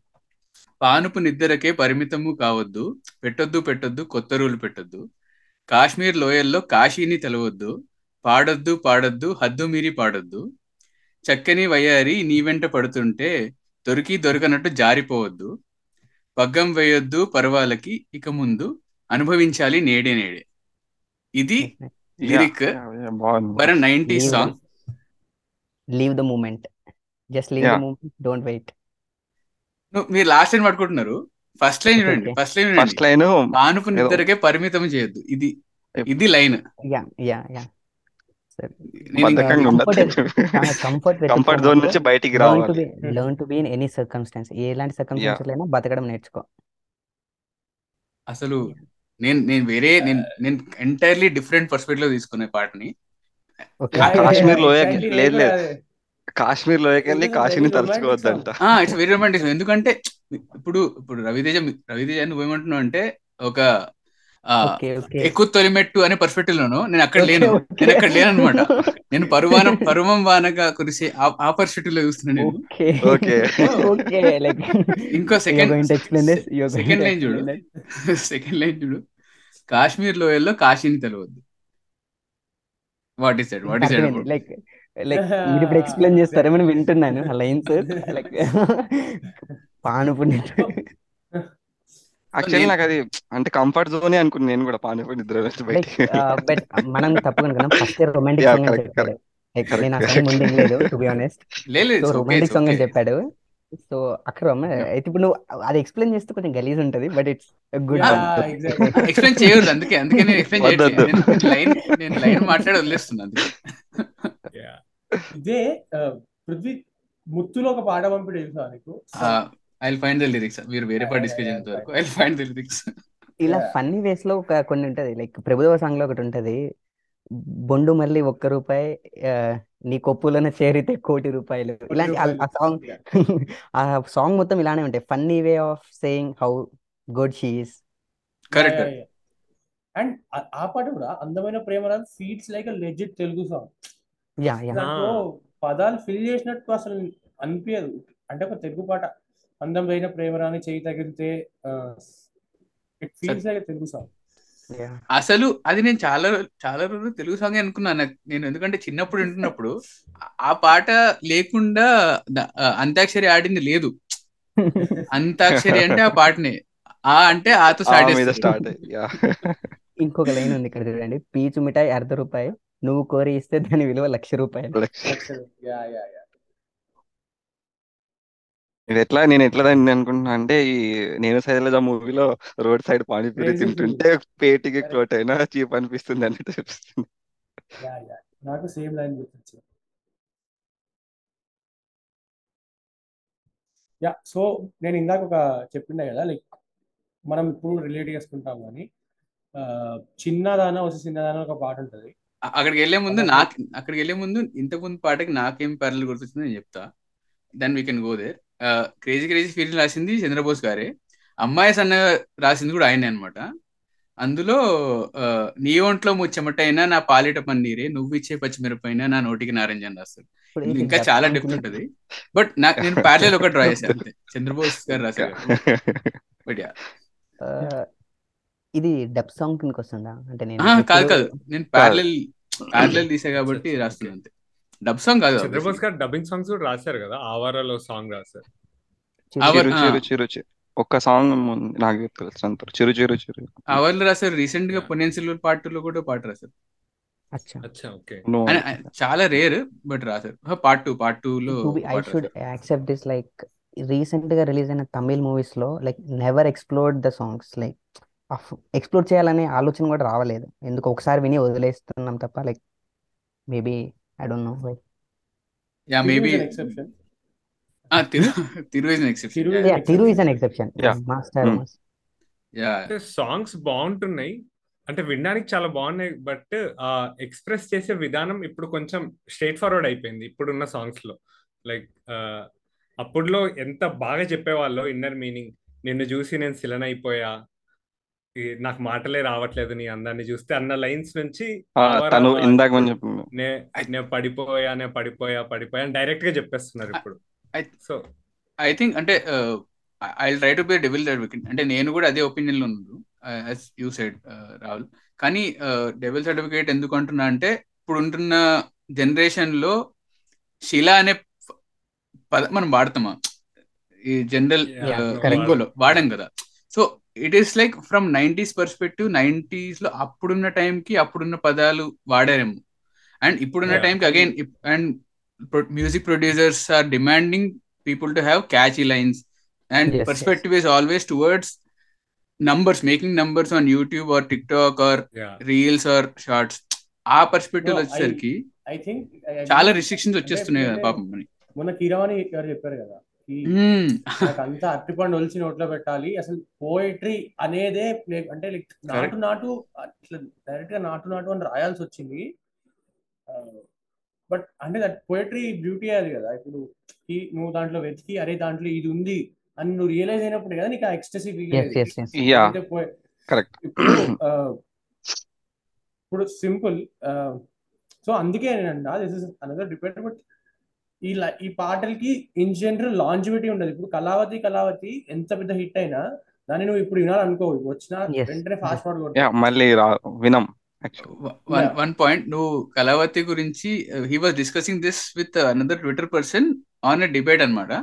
పానుపు నిద్రకే పరిమితము కావద్దు పెట్టొద్దు పెట్టొద్దు కొత్త రూలు పెట్టొద్దు. కాశ్మీర్ లోయల్లో కాశీని తెలవద్దు పాడొద్దు పాడొద్దు హద్దు మీరి పాడొద్దు. చక్కని వయ్యారి నీ వెంట పడుతుంటే దొరికి దొరకనట్టు జారిపోవద్దు. పగ్గం వేయొద్దు పర్వాలకి ఇక ముందు అనుభవించాలి నేడే నేడే. ఇది lyric for ninety song. Leave the moment just leave the moment don't wait మీరు లాస్ట్ లైన్ పట్టుకుంటున్నారు. ఫస్ట్ లైన్ చూడండి ఫస్ట్ లైన్ ఫస్ట్ లైన్ ఆనుపు నిద్రకే పరిమితం చేయొద్దు. ఇది ఇది line. Ya ya ya comfort comfort zone నుంచి బయటికి రావాలి. Learn to be in any circumstance ఎలాంటి సర్కమ్స్టాన్సెస్ అయినా బతకడం నేర్చుకో. అసలు నేను నేను వేరే నేను నేను ఎంటైర్లీ డిఫరెంట్ పర్స్పెక్టివ్ తీసుకునే పాటని. కాశ్మీర్ exactly, లేదు లేదు. కాశ్మీర్ లోయకెళ్ళి కాశీని తలుచుకోవద్దంట. ఇట్స్ వెరీ రొమాంటిక్ ఎందుకంటే ఇప్పుడు ఇప్పుడు రవితేజ రవితేజ నువ్వేమంటున్నావు అంటే ఒక ఎక్కువ తొలిమెట్టు అనే పర్స్పెక్టివ్ లోను నేను అక్కడ Okay, లేను. okay. నేను అక్కడ లేను అనమాట నేను పరువానం పరువం వానగా కురిసే ఆ- పర్స్పెక్టివ్లో చూస్తున్నా నేను. ఓకే. ఓకే. ఓకే లైక్ ఇంకో సెకండ్ సెకండ్ లైన్ చూడు. సెకండ్ లైన్ చూడు. కాశ్మీర్ లోయల్లో కాశీని తెలియద్దు what is that? What is that? Like like మీరు ఇప్పుడు ఎక్స్ప్లెయిన్ చేస్తారేమో నేను వింటున్నాను. ఆ లైన్స్ లైక్ పానుపుణ్యం యాక్చువల్లీ నాకు అది అంటే కంఫర్ట్ జోనే అనుకున్నాను నేను కూడా పానీపూరి నిద్ర బట్ మనం తప్పు కనుకున్నాం ఫస్ట్ రొమాంటిక్ సాంగ్ అని చెప్పాడు. నేను ముందు వినలేదు టు బి ఆనెస్ట్ లేదు సో రొమాంటిక్ సాంగ్ అని చెప్పాడు. సో అక్కడ అయితే ఇప్పుడు నువ్వు అది ఎక్స్ప్లెయిన్ చేస్తే కొంచెం గలీజ్ ఉంటది బట్ ఇట్స్ గుడ్. ఎక్స్ప్లెయిన్ చేయకూడదు అందుకే అందుకే నేను ఎక్స్ప్లెయిన్. చేయట్లేదు. లైన్ నేను లైన్ మాట్లాడి వదిలేస్తున్నా. ఇదే పృథ్వీ ముత్తులో ఒక పాట పంపిడు తెలుసా నీకు? ఐ ఫైండ్ ద లిరిక్స్ మీరు వేరే పాట డిస్కస్ చేసేంత వరకు ఐ ఫైండ్ ద లిరిక్స్ ఇలా. ఫన్నీ వేస్లో ఒక కొన్ని ఉంటది. లైక్ ప్రభుదేవ సాంగ్లో ఒకటి ఉంటది. బొండు మళ్ళీ ఒక్క రూపాయి నీ కొప్పులోనే చేరితే కోటి రూపాయలు. ఇలాంటి ఆ- సాంగ్ ఆ సాంగ్ మొత్తం ఇలానే ఉంటాయి. Funny way of saying how good she is correct and ఆ పాట కూడా అందమైన ప్రేమ feats like legit Telugu song yeah yeah పదాలు ఫిల్ చేసినట్టు అసలు అనిపించదు అంటే ఒక తెలుగు పాట. అందమైన ప్రేమరాని చేయి తగిలితే it feels like Telugu song yeah అసలు అది నేను చాలా చాలా రోజులు తెలుగు సాంగ్ అనుకున్నాను నాకు- నేను ఎందుకంటే చిన్నప్పుడు వింటున్నప్పుడు ఆ- పాట లేకుండా అంత్యాక్షరి ఆడింది లేదు. అంతాక్షరి అంటే ఆ పాటనే. ఆ అంటే ఆతో స్టార్ట్ ఇంకొక లైన్ ఉంది ఇక్కడ చూడండి. పీచు మిఠాయి అర్ధ రూపాయి. నువ్వు కోరి ఇస్తే దాని విలువ లక్ష రూపాయలు. Yeah yeah yeah. ఇది ఎట్లా నేను ఎట్లా దాన్ని అనుకుంటున్నా అంటే ఈ నేను శైలజ మూవీలో రోడ్ సైడ్ పానీపూరి తింటుంటే పేటికి క్లోట్ అయినా చీప్ అనిపిస్తుంది అన్నట్టు అనిపిస్తుంది. నాకు సేమ్ లైన్ గుర్తొచ్చింది. యా సో నేను ఇందాక ఒక చెప్పిండే కదా లైక్ మనం ఇప్పుడు రిలేట్ చేసుకుంటాం కానీ చిన్నదాన వచ్చి చిన్నదాన ఒక పాట ఉంటుంది. అక్కడికి వెళ్ళే ముందు నాకు అక్కడికి వెళ్ళే ముందు ఇంతకు ముందు పాటకి నాకేం ప్యారల్ గుర్తొచ్చిందో నేను చెప్తా. Then we can go there crazy crazy feeling రాసింది చంద్రబోస్ గారే. అమ్మాయి సన్న రాసింది కూడా ఆయనే అనమాట అందులో నీ ఒంట్లో ముచ్చెమటైనా నా పాలిట పన్నీరే నువ్వు ఇచ్చే పచ్చిమిరపైన నా నోటికి నారింజ అని ఏంటి ఇంకా చాలా ని ఉంటది బట్ నాకు నేను ప్యారల్ ఒకటి డ్రా చేశాను చంద్రబోస్ గారు రాశారు. బట్ యా ఇది డబ్ సాంగ్ కిందకి వస్తుందా? అంటే నేను కాదు కాదు. నేను ప్యారల్ ప్యారల్ తీసా కాబట్టి రాస్తున్నాను అంతే. డబ్ సాంగ్ కాదు చంద్రబోస్. గారు డబ్బింగ్ సాంగ్స్ కూడా రాశారు కదా ఆవారాలో సాంగ్ రాశారు. చిరు అవర్ చిరు చిరు ఒక్క సాంగ్ నాకు తెలుసు అంత చిరు చిరు చిరు. అవర్లు రాశారు రీసెంట్గా పొన్నియిన్ సెల్వర్ పార్ట్ టూ లో కూడా పాట రాశారు. చాలా రేర్ బట్ రాశారు. పార్ట్ టూ పార్ట్ టూ లో I should accept this like రీసెంట్గా రిలీజ్ అయిన తమిళ్ మూవీస్లో like never explored the songs like explore చేయాలనే ఆలోచన కూడా రావలేదు. ఎందుకు ఒకసారి విని వదిలేస్తున్నాం తప్ప like maybe I don't know like yeah Thiru maybe is an exception Thiru Thiru is exception Thiru yeah is yeah an Thiru is exception an exception yeah master yeah అంటే సాంగ్స్ బాగుంటున్నాయి. అంటే వినడానికి చాలా బాగున్నాయి బట్ ఎక్స్ప్రెస్ చేసే విధానం ఇప్పుడు కొంచెం స్ట్రైట్ ఫార్వర్డ్ అయిపోయింది ఇప్పుడున్న సాంగ్స్లో. లైక్ అప్పుడులో ఎంత బాగా చెప్పేవాళ్ళు ఇన్నర్ మీనింగ్ నిన్ను చూసి నేను సిలన్ అయిపోయా నాకు మాటలే రావట్లేదు నీ అందాన్ని చూస్తే అన్న లైన్స్ నుంచి తను ఇందాక నేను పడిపోయా నేను పడిపోయా పడిపోయా అని డైరెక్ట్గా చెప్పేస్తున్నారు ఇప్పుడు. సో ఐ థింక్ అంటే I try to be devil advocate. అంటే నేను కూడా అదే ఒపీనియన్లో ఉన్నాను యాజ్ యూ సైడ్ రాహుల్. కానీ డెవిల్స్ అడ్వకేట్ ఎందుకు అంటున్నా అంటే ఇప్పుడు ఉంటున్న జనరేషన్లో శిల అనే పదం మనం వాడతామా? ఈ జనరల్. లింగోలో వాడాం కదా. So it is like from nineties perspective నైంటీస్లో అప్పుడున్న టైంకి అప్పుడున్న పదాలు వాడారేమో. అండ్ ఇప్పుడున్న. టైంకి again and music producers are demanding people to have catchy lines and. Perspective is always towards numbers making numbers on YouTube or TikTok or reels or shorts ఆ perspective వచ్చేసరికి I think చాలా restrictions వచ్చేస్తున్నాయి కదా పాపం మొన్న కీరవాణి గారు చెప్పారు కదా. నాకు అంతా అరటిపండు ఒలిచి నోట్లో పెట్టాలి. అసలు పోయిటరీ అనేదే ప్లే అంటే లైక్ నాటు. నాటు అట్లా డైరెక్ట్గా నాటు నాటు అని రాయాల్సి వచ్చింది. బట్ అంటే దట్ పోయిటరీ బ్యూటీ అది కదా. ఇప్పుడు నువ్వు దాంట్లో వెతికి అరే దాంట్లో ఇది ఉంది అని నువ్వు రియలైజ్ అయినప్పుడు కదా నీకు ఆ ecstasy feel yes yes yes yeah అయితే పోయి- కరెక్ట్ ఇప్పుడు సింపుల్ సో అందుకే నేను this is another depend but ఈ ల- ఈ పాటలకి ఇన్ జనరల్ లాంజివిటీ ఉండదు. ఇప్పుడు కళావతి కళావతి ఎంత పెద్ద హిట్ అయినా దాన్ని నువ్వు ఇప్పుడు వినాలనుకో. వచ్చిన. వెంటనే ఫాస్ట్ ఫార్వర్డ్ యా మళ్ళీ వినం. వన్. వన్ పాయింట్ నువ్వు కళావతి గురించి he was discussing this with another Twitter person on a debate అన్నమాట.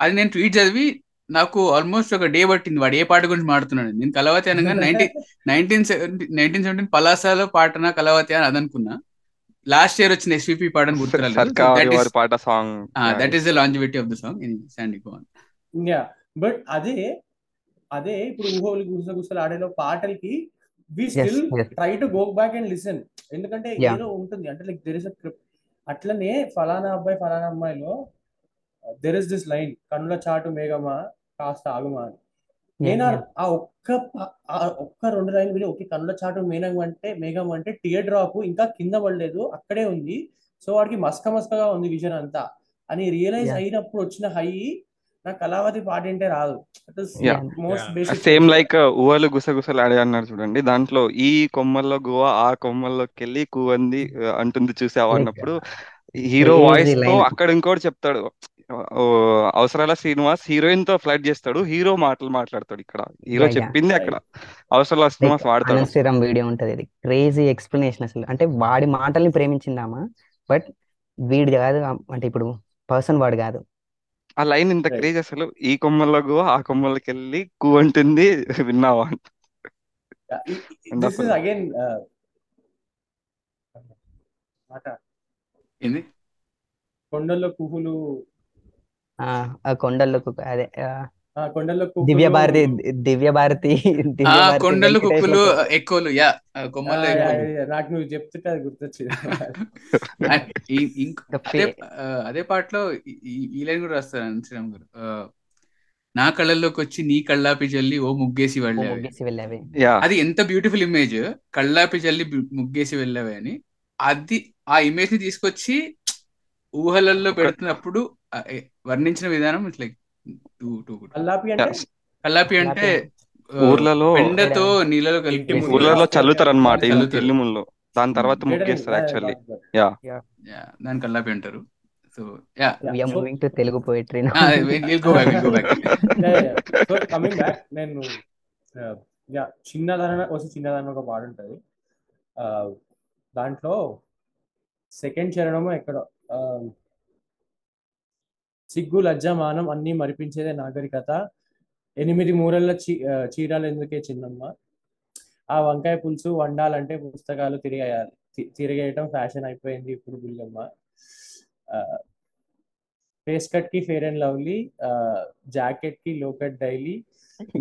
అది నేను ట్వీట్ చదివి నాకు ఆల్మోస్ట్ ఒక డే పట్టింది. వాడు ఏ పాట గురించి మాడుతున్నాడు నేను కళావతి అనగా నైన్టీ నైన్టీన్ నైన్టీన్ సెవెంటీన్ పలాసాలో పాటనా కళావతి అని అదనుకున్నా లాస్ట్ ఇయర్ వచ్చిన ఎస్విపి పాటను గుర్తురాలేదు. పాట song that is the longevity of the song Sandy gone yeah but అదే అదే ఇప్పుడు ఊహోలు గుస గుసలు ఆడేలో పాటలకి we still try to go back and listen ఎందుకంటే. ఏదో ఉంటుంది. అంటే లైక్ దెర్ ఇస్ అట్లనే ఫలానా అబ్బాయి ఫలానా అమ్మాయిలో దెర్ ఇస్ దిస్ లైన్ కన్నుల చాటు మేఘమా కాస్త ఆగుమా అని. నేను ఆ- ఒక్క ఆ ఒక్క రెండు లైన్ విని ఒకే కన్నుల చాటు మేఘం అంటే మేఘం అంటే టియర్ డ్రాప్ ఇంకా కింద పడలేదు అక్కడే ఉంది. సో వాడికి మస్క మస్కగా ఉంది విజన్ అంతా. అని రియలైజ్. అయినప్పుడు వచ్చిన హై నాకు కళావతి పాట అంటే రాదు. సేమ్ లైక్ ఊహలు గుసగుసలు ఆడే అన్నారు చూడండి. దాంట్లో ఈ కొమ్మల్లో గువ ఆ కొమ్మల్లోకి వెళ్ళి కూవంది ఆ, అంటుంది చూసావా అన్నప్పుడు హీరో వాయిస్తో. అక్కడ ఇంకోటి చెప్తాడు. అవసరాల శ్రీనివాస్ హీరోయిన్తో ఫ్లర్ట్ చేస్తాడు. హీరో మాటలు మాట్లాడతాడు ఇక్కడ. హీరో. చెప్పింది అక్కడ. అవసరాల శ్రీనివాస్ వాడతాడు. శ్రీరామ్ వీడియో ఉంటది ఇది. క్రేజీ ఎక్స్ప్లెనేషన్ అసలు. అంటే వాడి మాటల్ని ప్రేమించిందామా బట్ వీడి కాదు అంటే ఇప్పుడు పర్సన్ వాడు కాదు. ఆ లైన్ ఇంత. క్రేజ్ అసలు. ఈ కొమ్మల్లో ఆ కొమ్మలకి వెళ్ళి కూ అంటుంది విన్నావా? అగైన్ మాట ఏంది? కొండల్లో కుహులు ఆ ఆ కొండల్లో కుక్క- అదే కొండల్లో దివ్య భారతి దివ్య భారతి దివ్య కొండలు కుక్కులు ఎక్కువలు యా యా, నాకు నువ్వు చెప్తుంటే అది గుర్తొచ్చింది. అదే పాటలో ఈ- లైన్ కూడా రాస్తారు శ్రీరామ్ గారు. నా కళ్ళల్లోకి వచ్చి నీ కళ్ళాపి చల్లి ఓ ముగ్గేసి ఓ వెళ్ళావి. ముగ్గేసి వెళ్ళావి. యా. అది ఎంత బ్యూటిఫుల్ ఇమేజ్ కళ్ళాపి చల్లి బు- ముగ్గేసి వెళ్ళావి అని. అది ఆ ఇమేజ్ని తీసుకొచ్చి ఊహలల్లో పెడుతున్నప్పుడు వర్ణించిన విధానం it's like too too good. అల్లాపి అంటే? కల్లాపి అంటే ఊర్లలో పెండతో నీళ్ళలో కలిపి. ఊర్లలో చల్లుతారు అనమాట. ఇల్లు ముందు. దాని తర్వాత. ముగ్గేస్తారు యాక్చువల్లీ యా దాని కల్లాపి అంటారు. So yeah. We are moving to Telugu poetry go back go back so coming back నేను యా చిన్నదన వచ్చి చిన్నదన ఒక పాట ఉంటుంది. ఆ, దాంట్లో సెకండ్ చరణము ఎక్కడ ఆ, సిగ్గు లజ్జ మానం అన్నీ మరిపించేదే నాగరికత. ఎనిమిది మూరల చీరాలు ఎందుకే చిన్నమ్మ? ఆ వంకాయ పులుసు వండాలంటే పుస్తకాలు తిరిగేయాలి. తిరిగేయటం ఫ్యాషన్ అయిపోయింది ఇప్పుడు బుల్లమ్మ. ఫేస్ కట్కి ఫేర్ అండ్ లవ్లీ జాకెట్కి లో కట్ డైలీ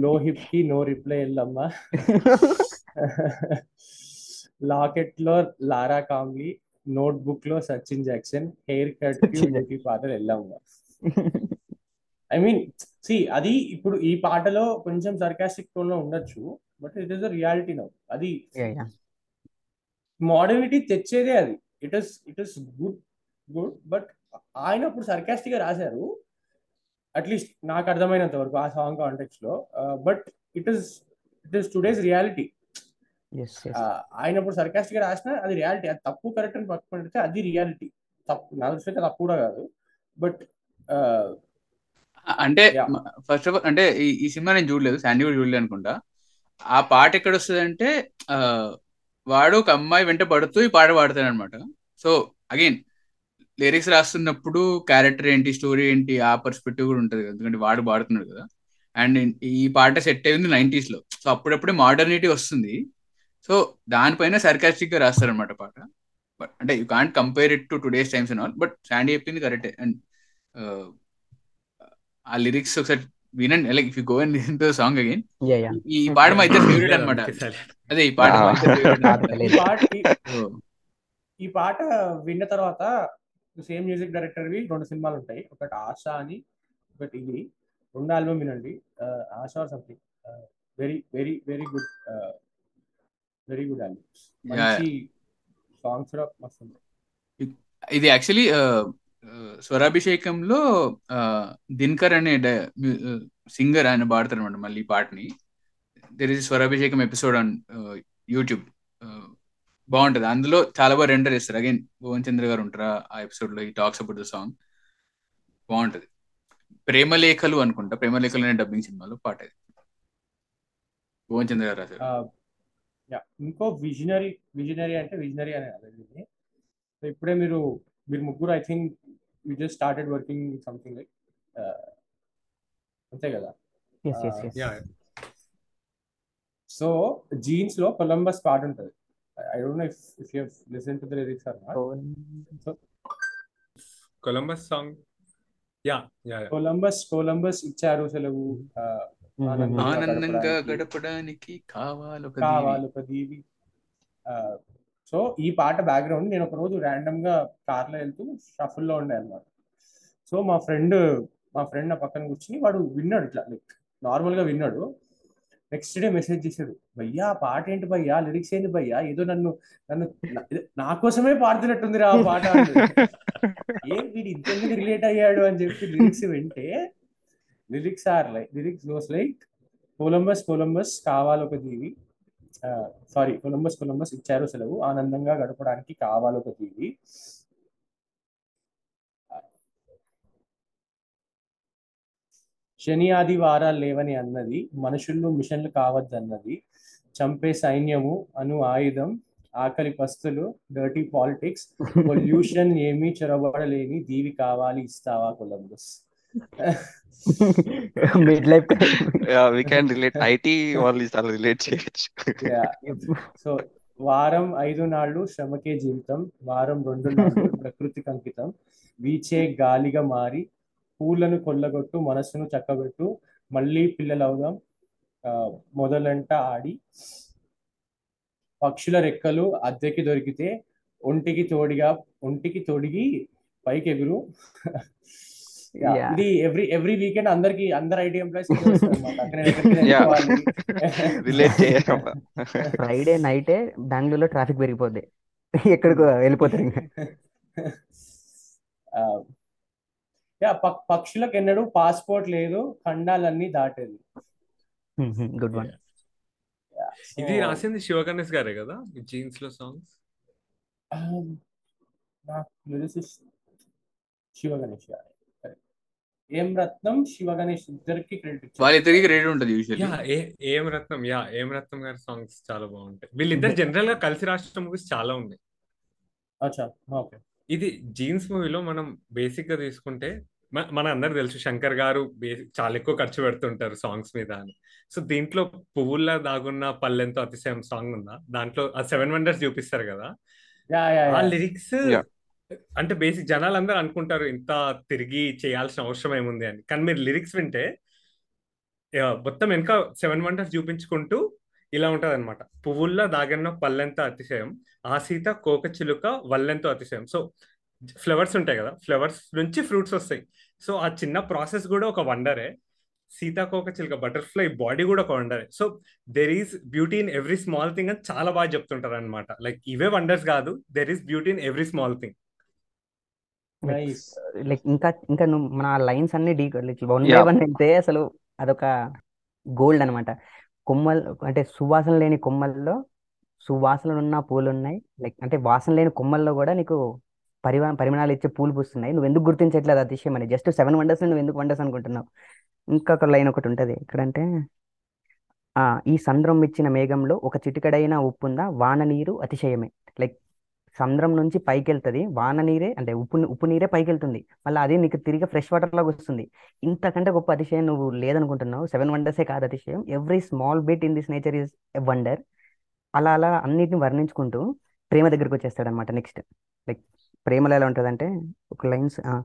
లో హిప్కి no reply Yellamma. లాకెట్లో Lara Kamli note బుక్లో Sachin Jackson hair కట్కి parlour Yellamma. I mean see అది ఇప్పుడు ఈ పాటలో కొంచెం సర్కాస్టిక్ టోన్లో ఉండొచ్చు but it is the reality now అది మోడర్నిటీ తెచ్చేదే అది. It is it is good good but ఆయన అప్పుడు సర్కాస్టిక్గా రాశారు. అట్లీస్ట్ నాకు అర్థమైనంత వరకు ఆ song కాంటెక్స్లో. But it is it is today's reality ఆయన అప్పుడు సర్కాస్టిక్గా రాసిన అది రియాలిటీ అది తప్పు కరెక్ట్ అని పక్కన పెడితే అది రియాలిటీ తప్పు నా దృష్టిలో అయితే తప్పు కూడా కాదు. బట్ అంటే. ఫస్ట్ ఆఫ్ ఆల్ అంటే ఈ సినిమా నేను చూడలేదు శాండీ కూడా చూడలేదు అనుకుంటా. ఆ పాట ఎక్కడ వస్తుంది అంటే వాడు ఒక అమ్మాయి వెంట పడుతూ ఈ పాట పాడతాడు అనమాట సో అగైన్ లిరిక్స్ రాస్తున్నప్పుడు క్యారెక్టర్ ఏంటి స్టోరీ ఏంటి ఆ పర్స్పెక్టివ్ కూడా ఉంటుంది కదా. ఎందుకంటే వాడు పాడుతున్నాడు కదా. అండ్ ఈ పాట సెట్ అయింది నైంటీస్లో సో అప్పుడప్పుడే మోడర్నిటీ వస్తుంది. సో దానిపైన సర్కాస్టిక్గా రాస్తారనమాట పాట. బట్ అంటే you can't compare it to today's times and all but Sandy చెప్పింది కరెక్టే అండ్ ఆ లిరిక్స్ ఒకసారి వినండి. Like if you go and listen to song again yeah yeah ఈ పాట మా ఇద్దరు ఫేవరెట్ అనమాట అదే ఈ పాట మా ఇద్దరు ఫేవరెట్ పాట ఈ పాట ఈ- ఈ పాట విన్న తర్వాత సేమ్ మ్యూజిక్ డైరెక్టర్ వి రెండు సినిమాలు ఉంటాయి. ఒకటి ఆశ అని బట్ ఇది. రెండు ఆల్బమ్ వినండి. Asha or something very very very good very good albums మంచి సాంగ్స్ కూడా మస్తు ఇది యాక్చువల్లీ స్వరాభిషేకంలో దినకర్ అనే సింగర్ ఆయన పాడతారు అనమాట మళ్ళీ పాటని. There is Swarabhishekam episode on YouTube బాగుంటది. అందులో చాలా బాగా రెండర్ చేస్తారు. అగైన్ భువన్ చంద్ర గారు ఉంటారా ఆ ఎపిసోడ్లో ఈ టాక్స్ అబౌట్ ద సాంగ్ బాగుంటది. ప్రేమలేఖలు అనుకుంటా. ప్రేమలేఖలు అనే డబ్బింగ్ సినిమాలో పాట అది భువన్ చంద్ర గారు రాశారు. ఇంకో విజనరీ విజనరీ అంటే విజనరీ అనే ఇప్పుడే మీరు మీరు ముగ్గురు I think you just started working something like అంతే కదా? సో జీన్స్లో కొలంబస్ పాట ఉంటుంది. I don't know if if you listen to the lyrics or not so Columbus song yeah yeah Columbus Columbus ఇచ్చారు సెలవు. Uh, ఆనందంగా ఆనందంగా గడపడానికి. దీవి. కావాలి ఒక దీవి. సో ఈ పాట బ్యాక్గ్రౌండ్ నేను ఒక రోజు ర్యాండమ్గా కార్లో వెళ్తూ షఫుల్లో ఉండే అనమాట సో మా ఫ్రెండ్ మా ఫ్రెండ్ నా పక్కన కూర్చుని వాడు విన్నాడు ఇట్లా లైక్ నార్మల్గా విన్నాడు. నెక్స్ట్ డే మెసేజ్ చేశాడు భయ్యా ఆ పాట ఏంటి భయ్యా? లిరిక్స్ ఏంటి భయ్యా? ఏదో నన్ను నన్ను నా- కోసమే పాడుతున్నట్టుంది రా ఆ పాట ఏ ఏం వీడు ఇంతెందుకు రిలేట్ అయ్యాడు? అని చెప్పి లిరిక్స్ వింటే lyrics are like lyrics goes like Columbus Columbus కావాలి ఒక జీవి సారీ కొలంబస్ కొలంబస్ ఇచ్చారు సెలవు. ఆనందంగా గడపడానికి కావాలి ఒక దీవి శని ఆదివారాలు లేవని అన్నది మనుషులు మిషన్లు కావద్దన్నది చంపే సైన్యము అను ఆయుధం ఆకలి పస్తులు డర్టీ పాలిటిక్స్ పొల్యూషన్ ఏమీ చొరబడలేని దీవి కావాలి ఇస్తావా Columbus? Mid life we can relate IT వాళ్ళు చాలా రిలేట్ చేయొచ్చు. సో వారం ఐదు నాళ్ళు శ్రమకే జీవితం వారం రెండు నాళ్ళు ప్రకృతికి అంకితం వీచే గాలిగా మారి పూలను కొల్లగొట్టు మనసును చక్కబెట్టు మళ్ళీ పిల్లలవుదాం ఆ, మొదలంట ఆడి. పక్షుల రెక్కలు అద్దెకి దొరికితే ఒంటికి తోడిగా ఒంటికి తొడిగి పైకి ఎగురు Yeah, Yeah. ఇది ఎవ్రీ ఎవ్రీ వీకెండ్ అందరికి అందరు ఐటీ ఎంప్లాయీస్ Yeah. రిలేట్ చేయడం ఫ్రైడే నైటే బెంగళూరులో ట్రాఫిక్ పెరిగిపోద్ది. ఎక్కడికో వెళ్ళిపోతారు ఇంకా. యా పక్షులకు ఎన్నడూ పాస్పోర్ట్ లేదు ఖండాలన్నీ దాటేది. గుడ్ వన్ ఇది రాసింది శివ గణేష్ గారే కదా జీన్స్లో సాంగ్స్ నాకు లిరిసిస్ట్ శివ గణేష్ గారు. ఏం రత్నం శివ గణేష్ ఇద్దరికి క్రెడిట్ వాళ్ళిద్దరికి రేట్ ఉంటుంది usually yeah A Rathnam yeah M Rathnam గారి సాంగ్స్ చాలా బాగుంటాయి. వీళ్ళిద్దరు జనరల్గా కలిసి రాష్ట్ర మూవీస్ చాలా ఉన్నాయి. అచ్చా ఓకే. ఇది జీన్స్ మూవీలో మనం బేసిక్గా తీసుకుంటే మన అందరికి తెలుసు శంకర్ గారు చాలా ఎక్కువ ఖర్చు పెడుతుంటారు సాంగ్స్ మీద అని. సో దీంట్లో పువ్వుల్లా దాగున్న పల్లెంతో అతిశయం సాంగ్ ఉందా? దాంట్లో ఆ సెవెన్ వండర్స్ చూపిస్తారు కదా? యా యా ఆ లిరిక్స్ Yeah. అంటే బేసిక్ జనాలు అందరూ అనుకుంటారు ఇంత తిరిగి చేయాల్సిన అవసరం ఏముంది అని. కానీ మీరు లిరిక్స్ వింటే మొత్తం వెనక సెవెన్ వండర్స్ చూపించుకుంటూ ఇలా ఉంటది అనమాట పువ్వుల్లో దాగన్న పల్లెంత అతిశయం ఆ సీత కోక చిలుక వల్లెంతో అతిశయం. సో ఫ్లవర్స్ ఉంటాయి కదా ఫ్లవర్స్ నుంచి ఫ్రూట్స్ వస్తాయి. సో ఆ చిన్న ప్రాసెస్ కూడా ఒక వండరే. సీతాకోక చిలుక బటర్ఫ్లై బాడీ కూడా ఒక వండరే. So there is beauty in every small thing అని చాలా బాగా చెప్తుంటారు అనమాట లైక్ ఇవే వండర్స్ కాదు there is beauty in every small thing like ఇంకా ఇంకా నువ్వు మన లైన్స్ అన్ని డీ లైక్ వన్ బై. వన్ వెళ్తే అసలు అదొక గోల్డ్ అనమాట కొమ్మలు అంటే సువాసన లేని కొమ్మల్లో సువాసనలు ఉన్న పూలు ఉన్నాయి. లైక్ అంటే వాసన లేని కొమ్మల్లో కూడా నీకు పరిమా పరిమాణాలు ఇచ్చే పూలు పూస్తున్నాయి. నువ్వు ఎందుకు గుర్తించట్లేదు అతిశయం అని. జస్ట్ సెవెన్ వండర్స్ నువ్వు ఎందుకు వండర్స్ అనుకుంటున్నావు? ఇంకొక లైన్ ఒకటి ఉంటది. ఎక్కడంటే ఆ ఈ సంద్రం ఇచ్చిన మేఘంలో ఒక చిటికడైన ఉప్పుందా? వాన నీరు అతిశయమే. లైక్ సముద్రం నుంచి పైకి వెళ్తుంది వాన నీరే అంటే ఉప్పు ఉప్పు నీరే పైకి వెళ్తుంది మళ్ళీ అదే నీకు తిరిగి ఫ్రెష్ వాటర్ లాగా వస్తుంది. ఇంతకంటే గొప్ప అతిశయం నువ్వు లేదనుకుంటున్నావు. సెవెన్ వండర్సే కాదు అతిశయం. Every small bit in this nature is a wonder. అలా అలా అన్నిటిని వర్ణించుకుంటూ ప్రేమ దగ్గరికి వచ్చేస్తాడనమాట నెక్స్ట్. లైక్ ప్రేమలో ఎలా ఉంటుందంటే ఒక లైన్స్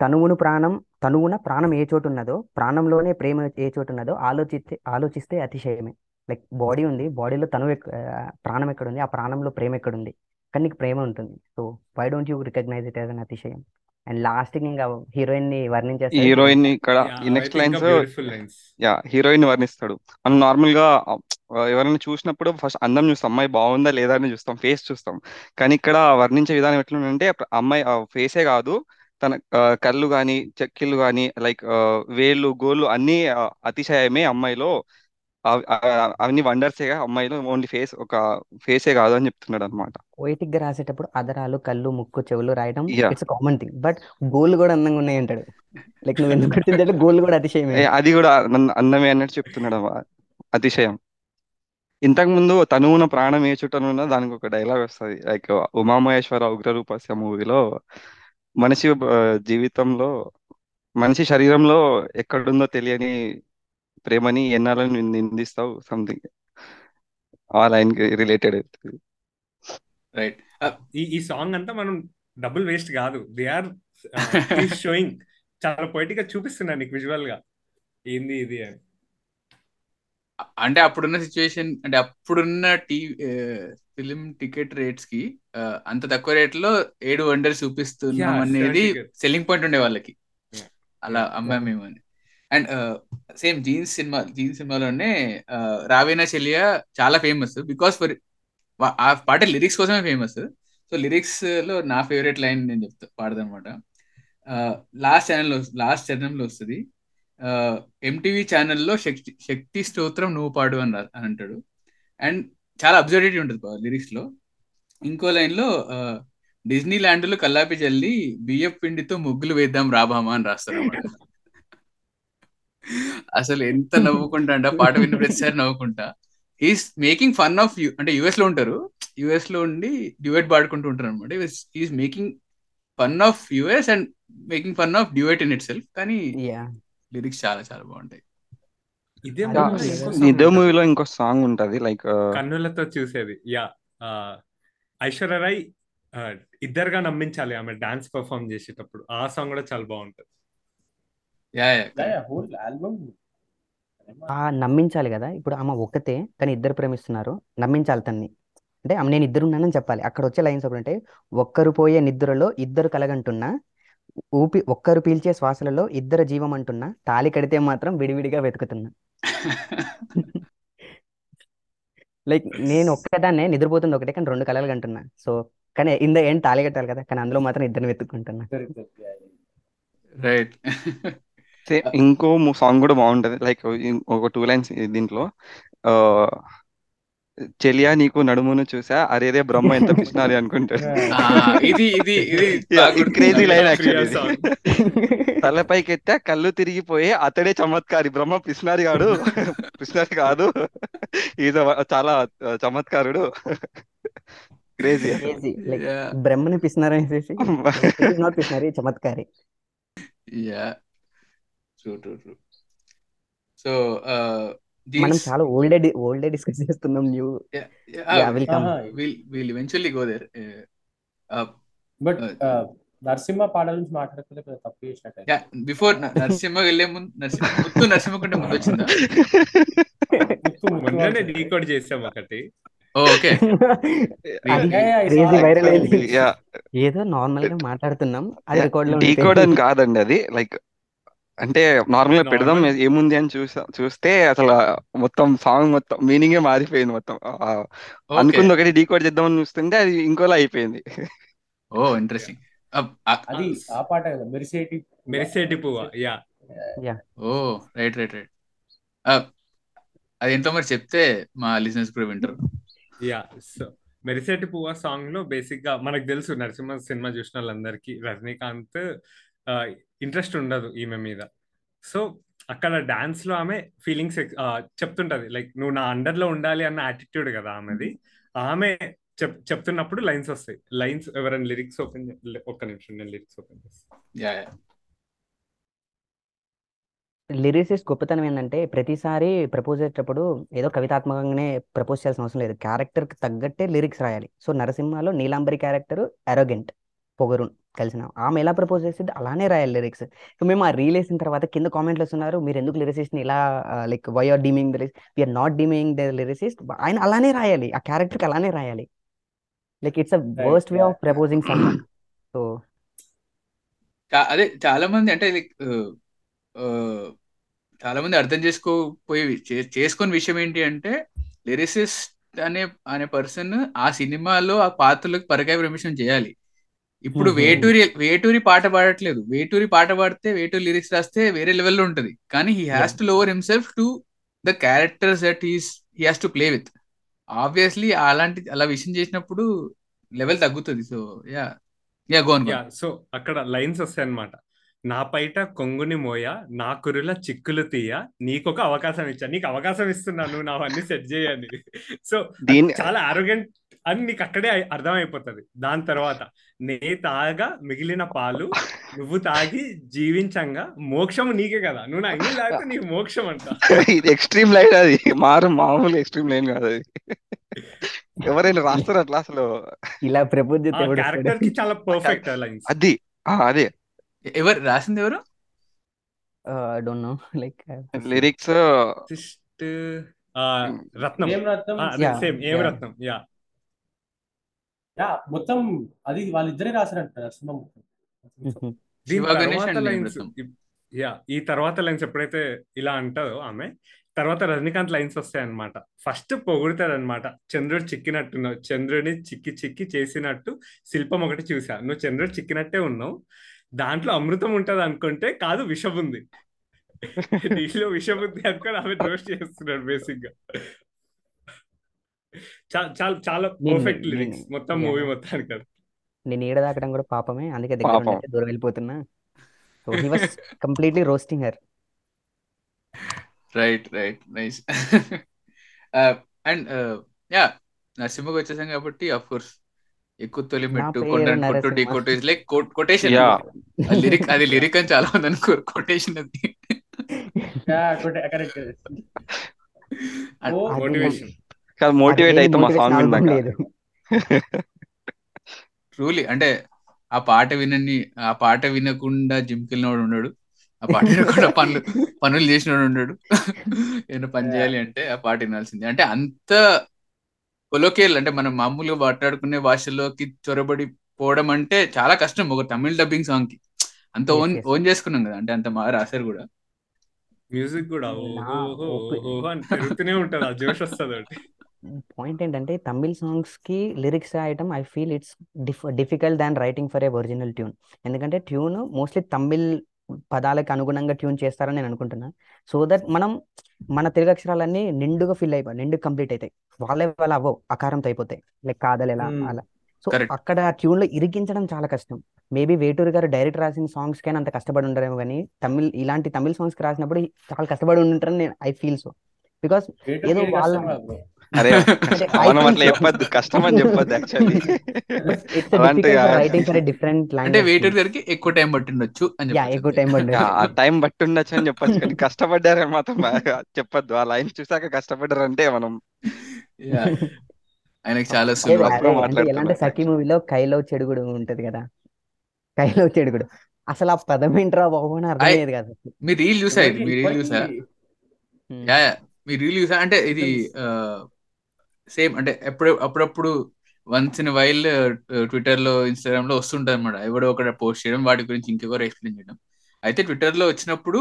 తనువును ప్రాణం తనువున ప్రాణం ఏ చోటు ఉన్నదో ప్రాణంలోనే ప్రేమ ఏ చోటు ఉన్నదో ఆలోచిస్తే ఆలోచిస్తే అతిశయమే. లైక్ బాడీ ఉంది. బాడీలో తనువు ఎక్క- ప్రాణం ఎక్కడ ఉంది ఆ ప్రాణంలో ప్రేమ ఎక్కడ ఉంది కానీ నీకు ప్రేమ ఉంటుంది. So why don't you recognise it as an అతిశయం? అండ్ లాస్ట్ ఇంకా హీరోయిన్ని వర్ణించేస్తాడు హీరోయిన్ ఇక్కడ యా ఈ next lines beautiful lines yeah heroine వర్ణిస్తాడు. మనం నార్మల్గా ఎవరైనా చూసినప్పుడు ఫస్ట్ అందం చూస్తాం. అమ్మాయి బాగుందా లేదా అని చూస్తాం. ఫేస్ చూస్తాం. కానీ ఇక్కడ వర్ణించే విధానం ఎట్లుందంటే అమ్మాయి ఫేసే కాదు. తన కళ్ళు గాని చెక్కిళ్ళు గాని లైక్ వేళ్ళు గోళ్ళు అన్ని అతిశయమే అమ్మాయిలో. అవన్నీ వండర్సేగా అమ్మాయిలో ఓన్లీ ఫేస్ ఒక ఫేసే కాదు అని చెప్తున్నాడు అనమాట పోయిటిక్గా రాసేటప్పుడు అదరాలు కళ్ళు ముక్కు చెవులు రాయడం ఇట్స్ కామన్ థింగ్ బట్ గోల్ కూడా అందంగా ఉన్నాయి అంటాడు లైక్ నువ్వు ఎందుకు గుర్తించాడు గోల్ కూడా అతిశయమే. అది కూడా అందమే అన్నట్టు చెప్తున్నాడు అతిశయం. ఇంతకు ముందు తనువున ప్రాణం ఏ చుట్టనున్న దానికి ఒక డైలాగ్ వస్తుంది. లైక్ ఉమామహేశ్వర ఉగ్రరూపస్య మూవీలో మనిషి జీవితంలో మనిషి శరీరంలో ఎక్కడుందో తెలియని ప్రేమని ఎన్నాళ్ళని నిందిస్తావు? సంథింగ్. ఆ లైన్కి రిలేటెడ్. రైట్. ఈ ఈ సాంగ్ అంతా మనం డబుల్ వేస్ట్ కాదు. దే ఆర్ షోయింగ్ చాలా పొయిటిక్గా చూపిస్తున్నాను నీకు విజువల్గా ఏంది ఇది అని. అంటే అప్పుడున్న సిచ్యువేషన్ అంటే అప్పుడున్న టీ ఫిలిం టికెట్ రేట్స్కి అంత తక్కువ రేట్లో ఏడు వండర్స్ చూపిస్తున్నాం అనేది. సెల్లింగ్ పాయింట్ ఉండే వాళ్ళకి. అలా. అమ్మాయి మేము అని. అండ్ సేమ్ జీన్స్ సినిమా జీన్స్ సినిమాలోనే ఆ, రావేనా చాలా ఫేమస్ బికాస్ ఫర్ ఆ పాట లిరిక్స్ కోసమే ఫేమస్ సో లిరిక్స్లో నా ఫేవరెట్ లైన్ నేను చెప్తా పాడదనమాట లాస్ట్ ఛానల్ లాస్ట్ చరణంలో వస్తుంది. ఎంటీవీ ఛానల్లో శక్తి శక్తి స్తోత్రం నువ్వు పాడు అని అని అంటాడు. అండ్ చాలా అబ్జర్వేటివ్ ఉంటుంది లిరిక్స్లో. ఇంకో లైన్లో డిజ్నీ ల్యాండ్లో కల్లాపి చల్లి బియ్యపు పిండితో ముగ్గులు వేద్దాం రాబామా అని రాస్తారు అసలు ఎంత నవ్వుకుంటా అంటే పాట విన్న ప్రతిసారి నవ్వుకుంటా. Is making fun of you అంటే యుఎస్లో ఉంటారు. యుఎస్లో ఉండి డ్యూయట్ పాడుకుంటూ ఉంటారు అనమాట is making fun of US and making fun of duet in it self కానీ యా లిరిక్స్ చాలా చాలా బాగుంటాయి. ఇదే మూవీలో. ఇంకో సాంగ్ ఇదే ఉంటుంది. మూవీలో ఇంకో సాంగ్ ఉంటది లైక్ కన్నులతో చూసేది. యా ఐశ్వర్య రాయ్ ఇద్దరుగా నమ్మించాలి ఆమె డాన్స్ పర్ఫామ్ చేసేటప్పుడు. ఆ సాంగ్ కూడా చాలా బాగుంటది. యా యా హోల్ ఆల్బమ్ ఆ నమ్మించాలి కదా. ఇప్పుడు ఆమె ఒక్కతే కానీ ఇద్దరు ప్రేమిస్తున్నారు. నమ్మించాలి తన్ని. అంటే ఆమె నేను ఇద్దరు ఉన్నానని చెప్పాలి. అక్కడ వచ్చే లైన్స్ అంటే ఒక్కరు పోయే నిద్రలో ఇద్దరు కలగంటున్నా ఊపి ఒక్కరు పీల్చే శ్వాసలలో ఇద్దరు జీవం అంటున్నా తాళి కడితే మాత్రం విడివిడిగా వెతుకుతున్నా. లైక్ నేను ఒక్కదాన్నే నిద్రపోతుంది ఒకటే కానీ రెండు కలలు కంటున్నా. సో కానీ ఇంద ఏం తాళి కట్టాలి కదా కానీ అందులో మాత్రం ఇద్దరిని వెతుక్కుంటున్నా. రైట్ ఇంకో సాంగ్ కూడా బాగుంటది. లైక్ ఒక టూ లైన్స్ దీంట్లో. ఆ చెలియా నీకు నడుమును చూసా అరేరే బ్రహ్మ ఎంత పిసినారి అనుకుంటాడు ఇది. క్రేజీ లైన్ యాక్చువల్లీ తలపైకి ఎత్తే కళ్ళు తిరిగిపోయి అతడే చమత్కారి బ్రహ్మ పిసినారి కాడు పిసినారి కాదు. ఈజ్ చాలా చమత్కారుడు. Crazy Crazy. Like, Yeah. బ్రహ్మని పిసినారనేసి నాట్ పిసినారి చమత్కారి. Yeah true true true so మనం చాలా ఓల్డే ఓల్డే డిస్కస్ చేస్తున్నాం new Yeah, will come. Will will eventually go there but Narasimha పాటల నుంచి మాట్లాడకపోతే కొంచెం తప్పు చేసినట్టు బిఫోర్ నరసింహ వెళ్ళే ముందు నరసింహ ముత్తు నరసింహ కంటే ముందు వచ్చిందా? ముందనే డీకోడ్ చేసాం ఒకటి. ఓకే యా ఏదో నార్మల్గా మాట్లాడుతున్నాం. అది రికార్డ్లో డీకోడ్ అని కాదండి అది. లైక్ అంటే నార్మల్గా పెడదాం. ఏముంది అని చూసా చూస్తే అసలు మొత్తం సాంగ్ మొత్తం మీనింగే మారిపోయింది మొత్తం. ఆ, అనుకుంది ఒకటి డీకోడ్ చేద్దామని చూస్తుంటే అది ఇంకోలా అయిపోయింది. ఓ ఇంట్రెస్టింగ్ అది ఆ పాట కదా మెరిసేటి మెరిసేటి పువ్వ? Yeah oh right right right అది ఎంతో మరి చెప్తే మా లిజనర్స్ కూడా వింటారు. యా సో మెరిసేటి పువ్వ సాంగ్లో బేసిక్గా మనకు తెలుసు నరసింహ సినిమా చూసిన వాళ్ళందరికీ రజనీకాంత్ ఇంట్రెస్ట్ ఉండదు ఈమె మీద. సో అక్కడ డాన్స్లో ఆమె ఫీలింగ్స్ చెప్తుంటది. లైక్ నువ్వు నా అండర్లో ఉండాలి అన్న యాటిట్యూడ్ కదా ఆమెది. ఆమె చెప్ చెప్తున్నప్పుడు లైన్స్ వస్తాయి. లైన్స్ ఎవరైనా లిరిక్స్ ఓపెన్ ఒక్క నిమిషం నేను లిరిక్స్ ఓపెన్ చేస్తాను యా యా. లిరిసిస్ట్ గొప్పతనం ఏంటంటే ప్రతిసారి ప్రపోజ్ చేసేటప్పుడు ఏదో కవితాత్మకంగానే ప్రపోజ్ చేయాల్సిన అవసరం లేదు. క్యారెక్టర్కి తగ్గట్టే లిరిక్స్ రాయాలి. సో నరసింహలో నీలాంబరి క్యారెక్టర్ అరోగెంట్ పొగరు కలిసిన. ఆమె ఎలా ప్రపోజ్ చేసింది అలానే రాయాలి లిరిక్స్ సో మేము ఆ రీల్ వేసిన తర్వాత కింద కామెంట్లు వస్తున్నారు మీరు ఎందుకు లిరిసిస్ట్ ఇలా like why are deeming the we are not deeming the lyricist ఆయన అలానే రాయాలి ఆ క్యారెక్టర్కి అలానే రాయాలి. Like it's a worst way of proposing some so అదే చాలా మంది అంటే లైక్ చాలా మంది అర్థం చేసుకోపోయే చేసుకొని విషయం ఏంటి అంటే లిరిసిస్ట్ అనే అనే పర్సన్ ఆ సినిమాలో ఆ పాత్రలకు పరకాయ ప్రవేశం చేయాలి. ఇప్పుడు. వేటూరి వేటూరి పాట పాడట్లేదు. వేటూరి పాట పాడితే వేటూరి లిరిక్స్ రాస్తే వేరే లెవెల్లో ఉంటది. కానీ he has to lower himself to the characters that he's he has to play with obviously అలాంటి అలా విషయం చేసినప్పుడు లెవెల్ తగ్గుతుంది. So yeah yeah gone yeah so అక్కడ లైన్స్ వస్తాయి అన్నమాట నా పైట కొంగుని మోయ నా కురుల చిక్కులు తీయ నీకొక అవకాశం ఇచ్చా. నీకు అవకాశం ఇస్తున్నాను నువ్వు నావన్నీ సెట్ చేయని. సో దీన్ని చాలా ఆరోగ్యంట్ అని నీకు అక్కడే అర్థమైపోతుంది. దాని తర్వాత నే తాగా మిగిలిన పాలు నువ్వు తాగి జీవించంగా. మోక్షం నీకే కదా. నువ్వు నా ఇల్లు తాగితే నీకు మోక్షం అంట ఇది ఎక్స్ట్రీమ్ లైన్ అది. మారు మామూలు ఎక్స్ట్రీమ్ లైన్ కాదు అది. ఎవరైనా రాస్తారు అట్లా అసలు? ఇలా? క్యారెక్టర్కి చాలా పర్ఫెక్ట్ లైన్స్ అది. ఆ, అదే. ఎవరు? రాసింది ఎవరు? I don't know like lyrics Rathnam. Same M. Rathnam? Yeah yeah మొత్తం అది వాళ్ళిద్దరే రాశారంట రత్నం. యా ఈ తర్వాత లైన్స్ ఎప్పుడైతే ఇలా అంటారో ఆమె తర్వాత రజనీకాంత్ లైన్స్ వస్తాయి అనమాట ఫస్ట్ పొగుడుతాడు అనమాట చంద్రుడు చిక్కినట్టున్నావు చంద్రుడిని చిక్కి చిక్కి చేసినట్టు శిల్పం ఒకటి చూసా. నువ్వు చంద్రుడు చిక్కినట్టే ఉన్నావు. దాంట్లో అమృతం ఉంటది అనుకుంటే కాదు విషం ఉంది. నీలో విషం ఉంది అనుకొని ఆమె రోస్ట్ చేస్తున్నాడు బేసిక్గా చాలా చాలా పర్ఫెక్ట్ లిరిక్స్ మొత్తం yeah. మూవీ మొత్తానికి అది నేను ఈడ దాకడం కూడా పాపమే. అందుకే దగ్గర దూరం వెళ్ళిపోతున్నా. So he was completely roasting her right right nice and yeah నరసింహకి వచ్చేసాం కాబట్టి అఫ్ కోర్స్ ఎక్కువ తొలి మెట్టు కొండని కొట్టు నరసింహ. కొట్టు is like quotation Yeah. Lyric అది లిరిక్ అని చాలా మంది అనుకోరు. కొటేషన్ కరెక్ట్ అది మోటివేషన్ కాదు మోటివేట్ అయితే మా సాంగ్ విన్నాక ట్రూలీ అంటే ఆ పాట వినని ఆ పాట వినకుండా జిమ్కి వెళ్ళినవాడు ఉన్నాడు. ఆ పాట వినకుండా పనులు పనులు చేసినవాడు ఉన్నాడు. ఏమైనా పని చేయాలి అంటే ఆ పాట వినాల్సిందే. అంటే అంత కొలోకియల్ అంటే మనం మామూలుగా మాట్లాడుకునే భాషలోకి చొరబడి పోవడం అంటే చాలా కష్టం. ఒక తమిళ డబ్బింగ్ సాంగ్కి. అంత ఓన్. ఓన్ చేసుకున్నాం కదా అంటే అంత బాగా రాశారు కూడా. మ్యూజిక్ కూడా. ఓహో ఓహో అని పెరుగుతూనే ఉంటది. ఆ జోష్ వస్తుంది పాయింట్ ఏంటంటే తమిళ్ సాంగ్స్కి లిరిక్స్ రాయటం I feel it's diff difficult than writing for a original tune. ఎందుకంటే ట్యూన్ మోస్ట్లీ తమిళ్ పదాలకు అనుగుణంగా ట్యూన్ చేస్తారని నేను అనుకుంటున్నా. సో దట్ మనం మన తెలుగు అక్షరాలన్నీ నిండుగా ఫిల్ అయిపోయి నిండు కంప్లీట్ అవుతాయి వాళ్ళే వాళ్ళ అవ్వవు అకారంతో అయిపోతాయి. లైక్ కాదలు ఎలా Hmm. అలా. సో. అక్కడ ట్యూన్లో ఇరికించడం చాలా కష్టం. మేబీ వేటూరు గారు డైరెక్ట్ రాసిన సాంగ్స్ కైనా అంత కష్టపడి ఉండరేమో కానీ తమిళ్ ఇలాంటి తమిళ్ సాంగ్స్కి రాసినప్పుడు చాలా కష్టపడి ఉంటారని నేను ఐ ఫీల్ సో. బికాస్ ఏదో వాళ్ళ అరే అంటే మనం అట్లా. చెప్పొద్దు కష్టం అని చెప్పొద్దు యాక్చువల్లీ అంటే వేటర్ గారికి ఎక్కువ టైం పట్టిండొచ్చు అని ఎక్కువ. టైం ఆ టైం బట్టి ఉండొచ్చు అని చెప్పొచ్చు కానీ కష్టపడ్డారని మాత్రం బాగా చెప్పొద్దు ఆ లైన్ చూసాక కష్టపడ్డారంటే మనం Yeah. ఆయనకి చాలా అంటే. ఎలాంటి సఖీ మూవీలో కైలో చెడుగుడు ఉంటది కదా కైలో చెడుగుడు అసలు ఆ పదం ఏంట్రా బాబు అని అర్థం I- అయ్యేది కాదు అసలు. మీ రీల్ చూసా ఇది మీ రీల్ చూసా. Yeah yeah. మీ రీల్ చూసా అంటే ఇది సేమ్ అంటే ఎప్పుడు అప్పుడప్పుడు వన్స్ ఇన్ వైల్ ట్విట్టర్లో ఇన్స్టాగ్రామ్లో వస్తుంటది అనమాట ఎవడో ఒకటి పోస్ట్ చేయడం వాటి గురించి ఇంకెవరు ఎక్స్ప్లెయిన్ చేయడం. అయితే ట్విట్టర్లో వచ్చినప్పుడు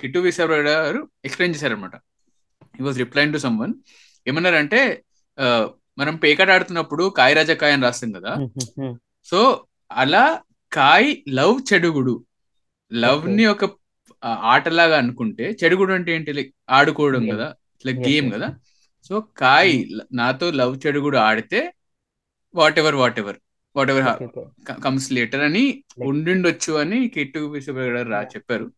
కిట్టు విసార్ గారు ఎక్స్ప్లెయిన్ చేశారనమాట ఈ was replying to someone ఏమన్నారంటే ఆ, మనం పేకాట ఆడుతున్నప్పుడు కాయ రాజా కాయ అని రాస్తాం కదా. సో అలా కాయ్ లవ్ చెడుగుడు. లవ్. ని ఒక ఆటలాగా అనుకుంటే చెడుగుడు అంటే ఏంటి? లైక్ ఆడుకోవడం. కదా. Like game. కదా. సో కాయ్ ల- నాతో లవ్ చెడుగుడు ఆడితే whatever whatever whatever. Comes later అని ఉండిండొచ్చు అని కిట్టు గారు రా చెప్పారు.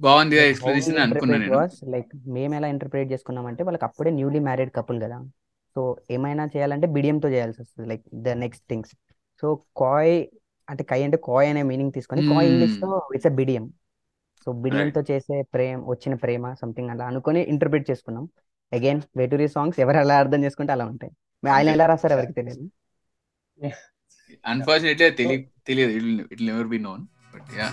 బాగుంది ఎక్స్ప్లెనేషన్ అనుకున్నాను నేను. like మేము ఎలా ఇంటర్ప్రిట్ చేసుకున్నామంటే వాళ్ళకి అప్పుడే న్యూలీ మ్యారీడ్ కపుల్ కదా. సో ఏమైనా చేయాలంటే బిడియం తో చేయాల్సి వస్తుంది like the next things so కాయ్ అంటే కై అంటే కాయ్ అనే మీనింగ్ తీసుకొని కాయ్ Hmm. ఇంగ్లీష్లో ఇట్స్ అ బిడియం. సో బిడియంతో చేసే ప్రేమ వచ్చిన ప్రేమ సంథింగ్ అలా అనుకొని ఇంటర్ప్రిట్ చేసుకున్నాం. అగైన్ వేటూరి సాంగ్స్ ఎవరు ఎలా అర్థం చేసుకుంటే అలా ఉంటాయి. మరి ఆయన ఎలా రాస్తారు ఎవరికి తెలియదు. అన్ఫార్చునేట్లీ తెలియదు. తెలియదు it it never be known but yeah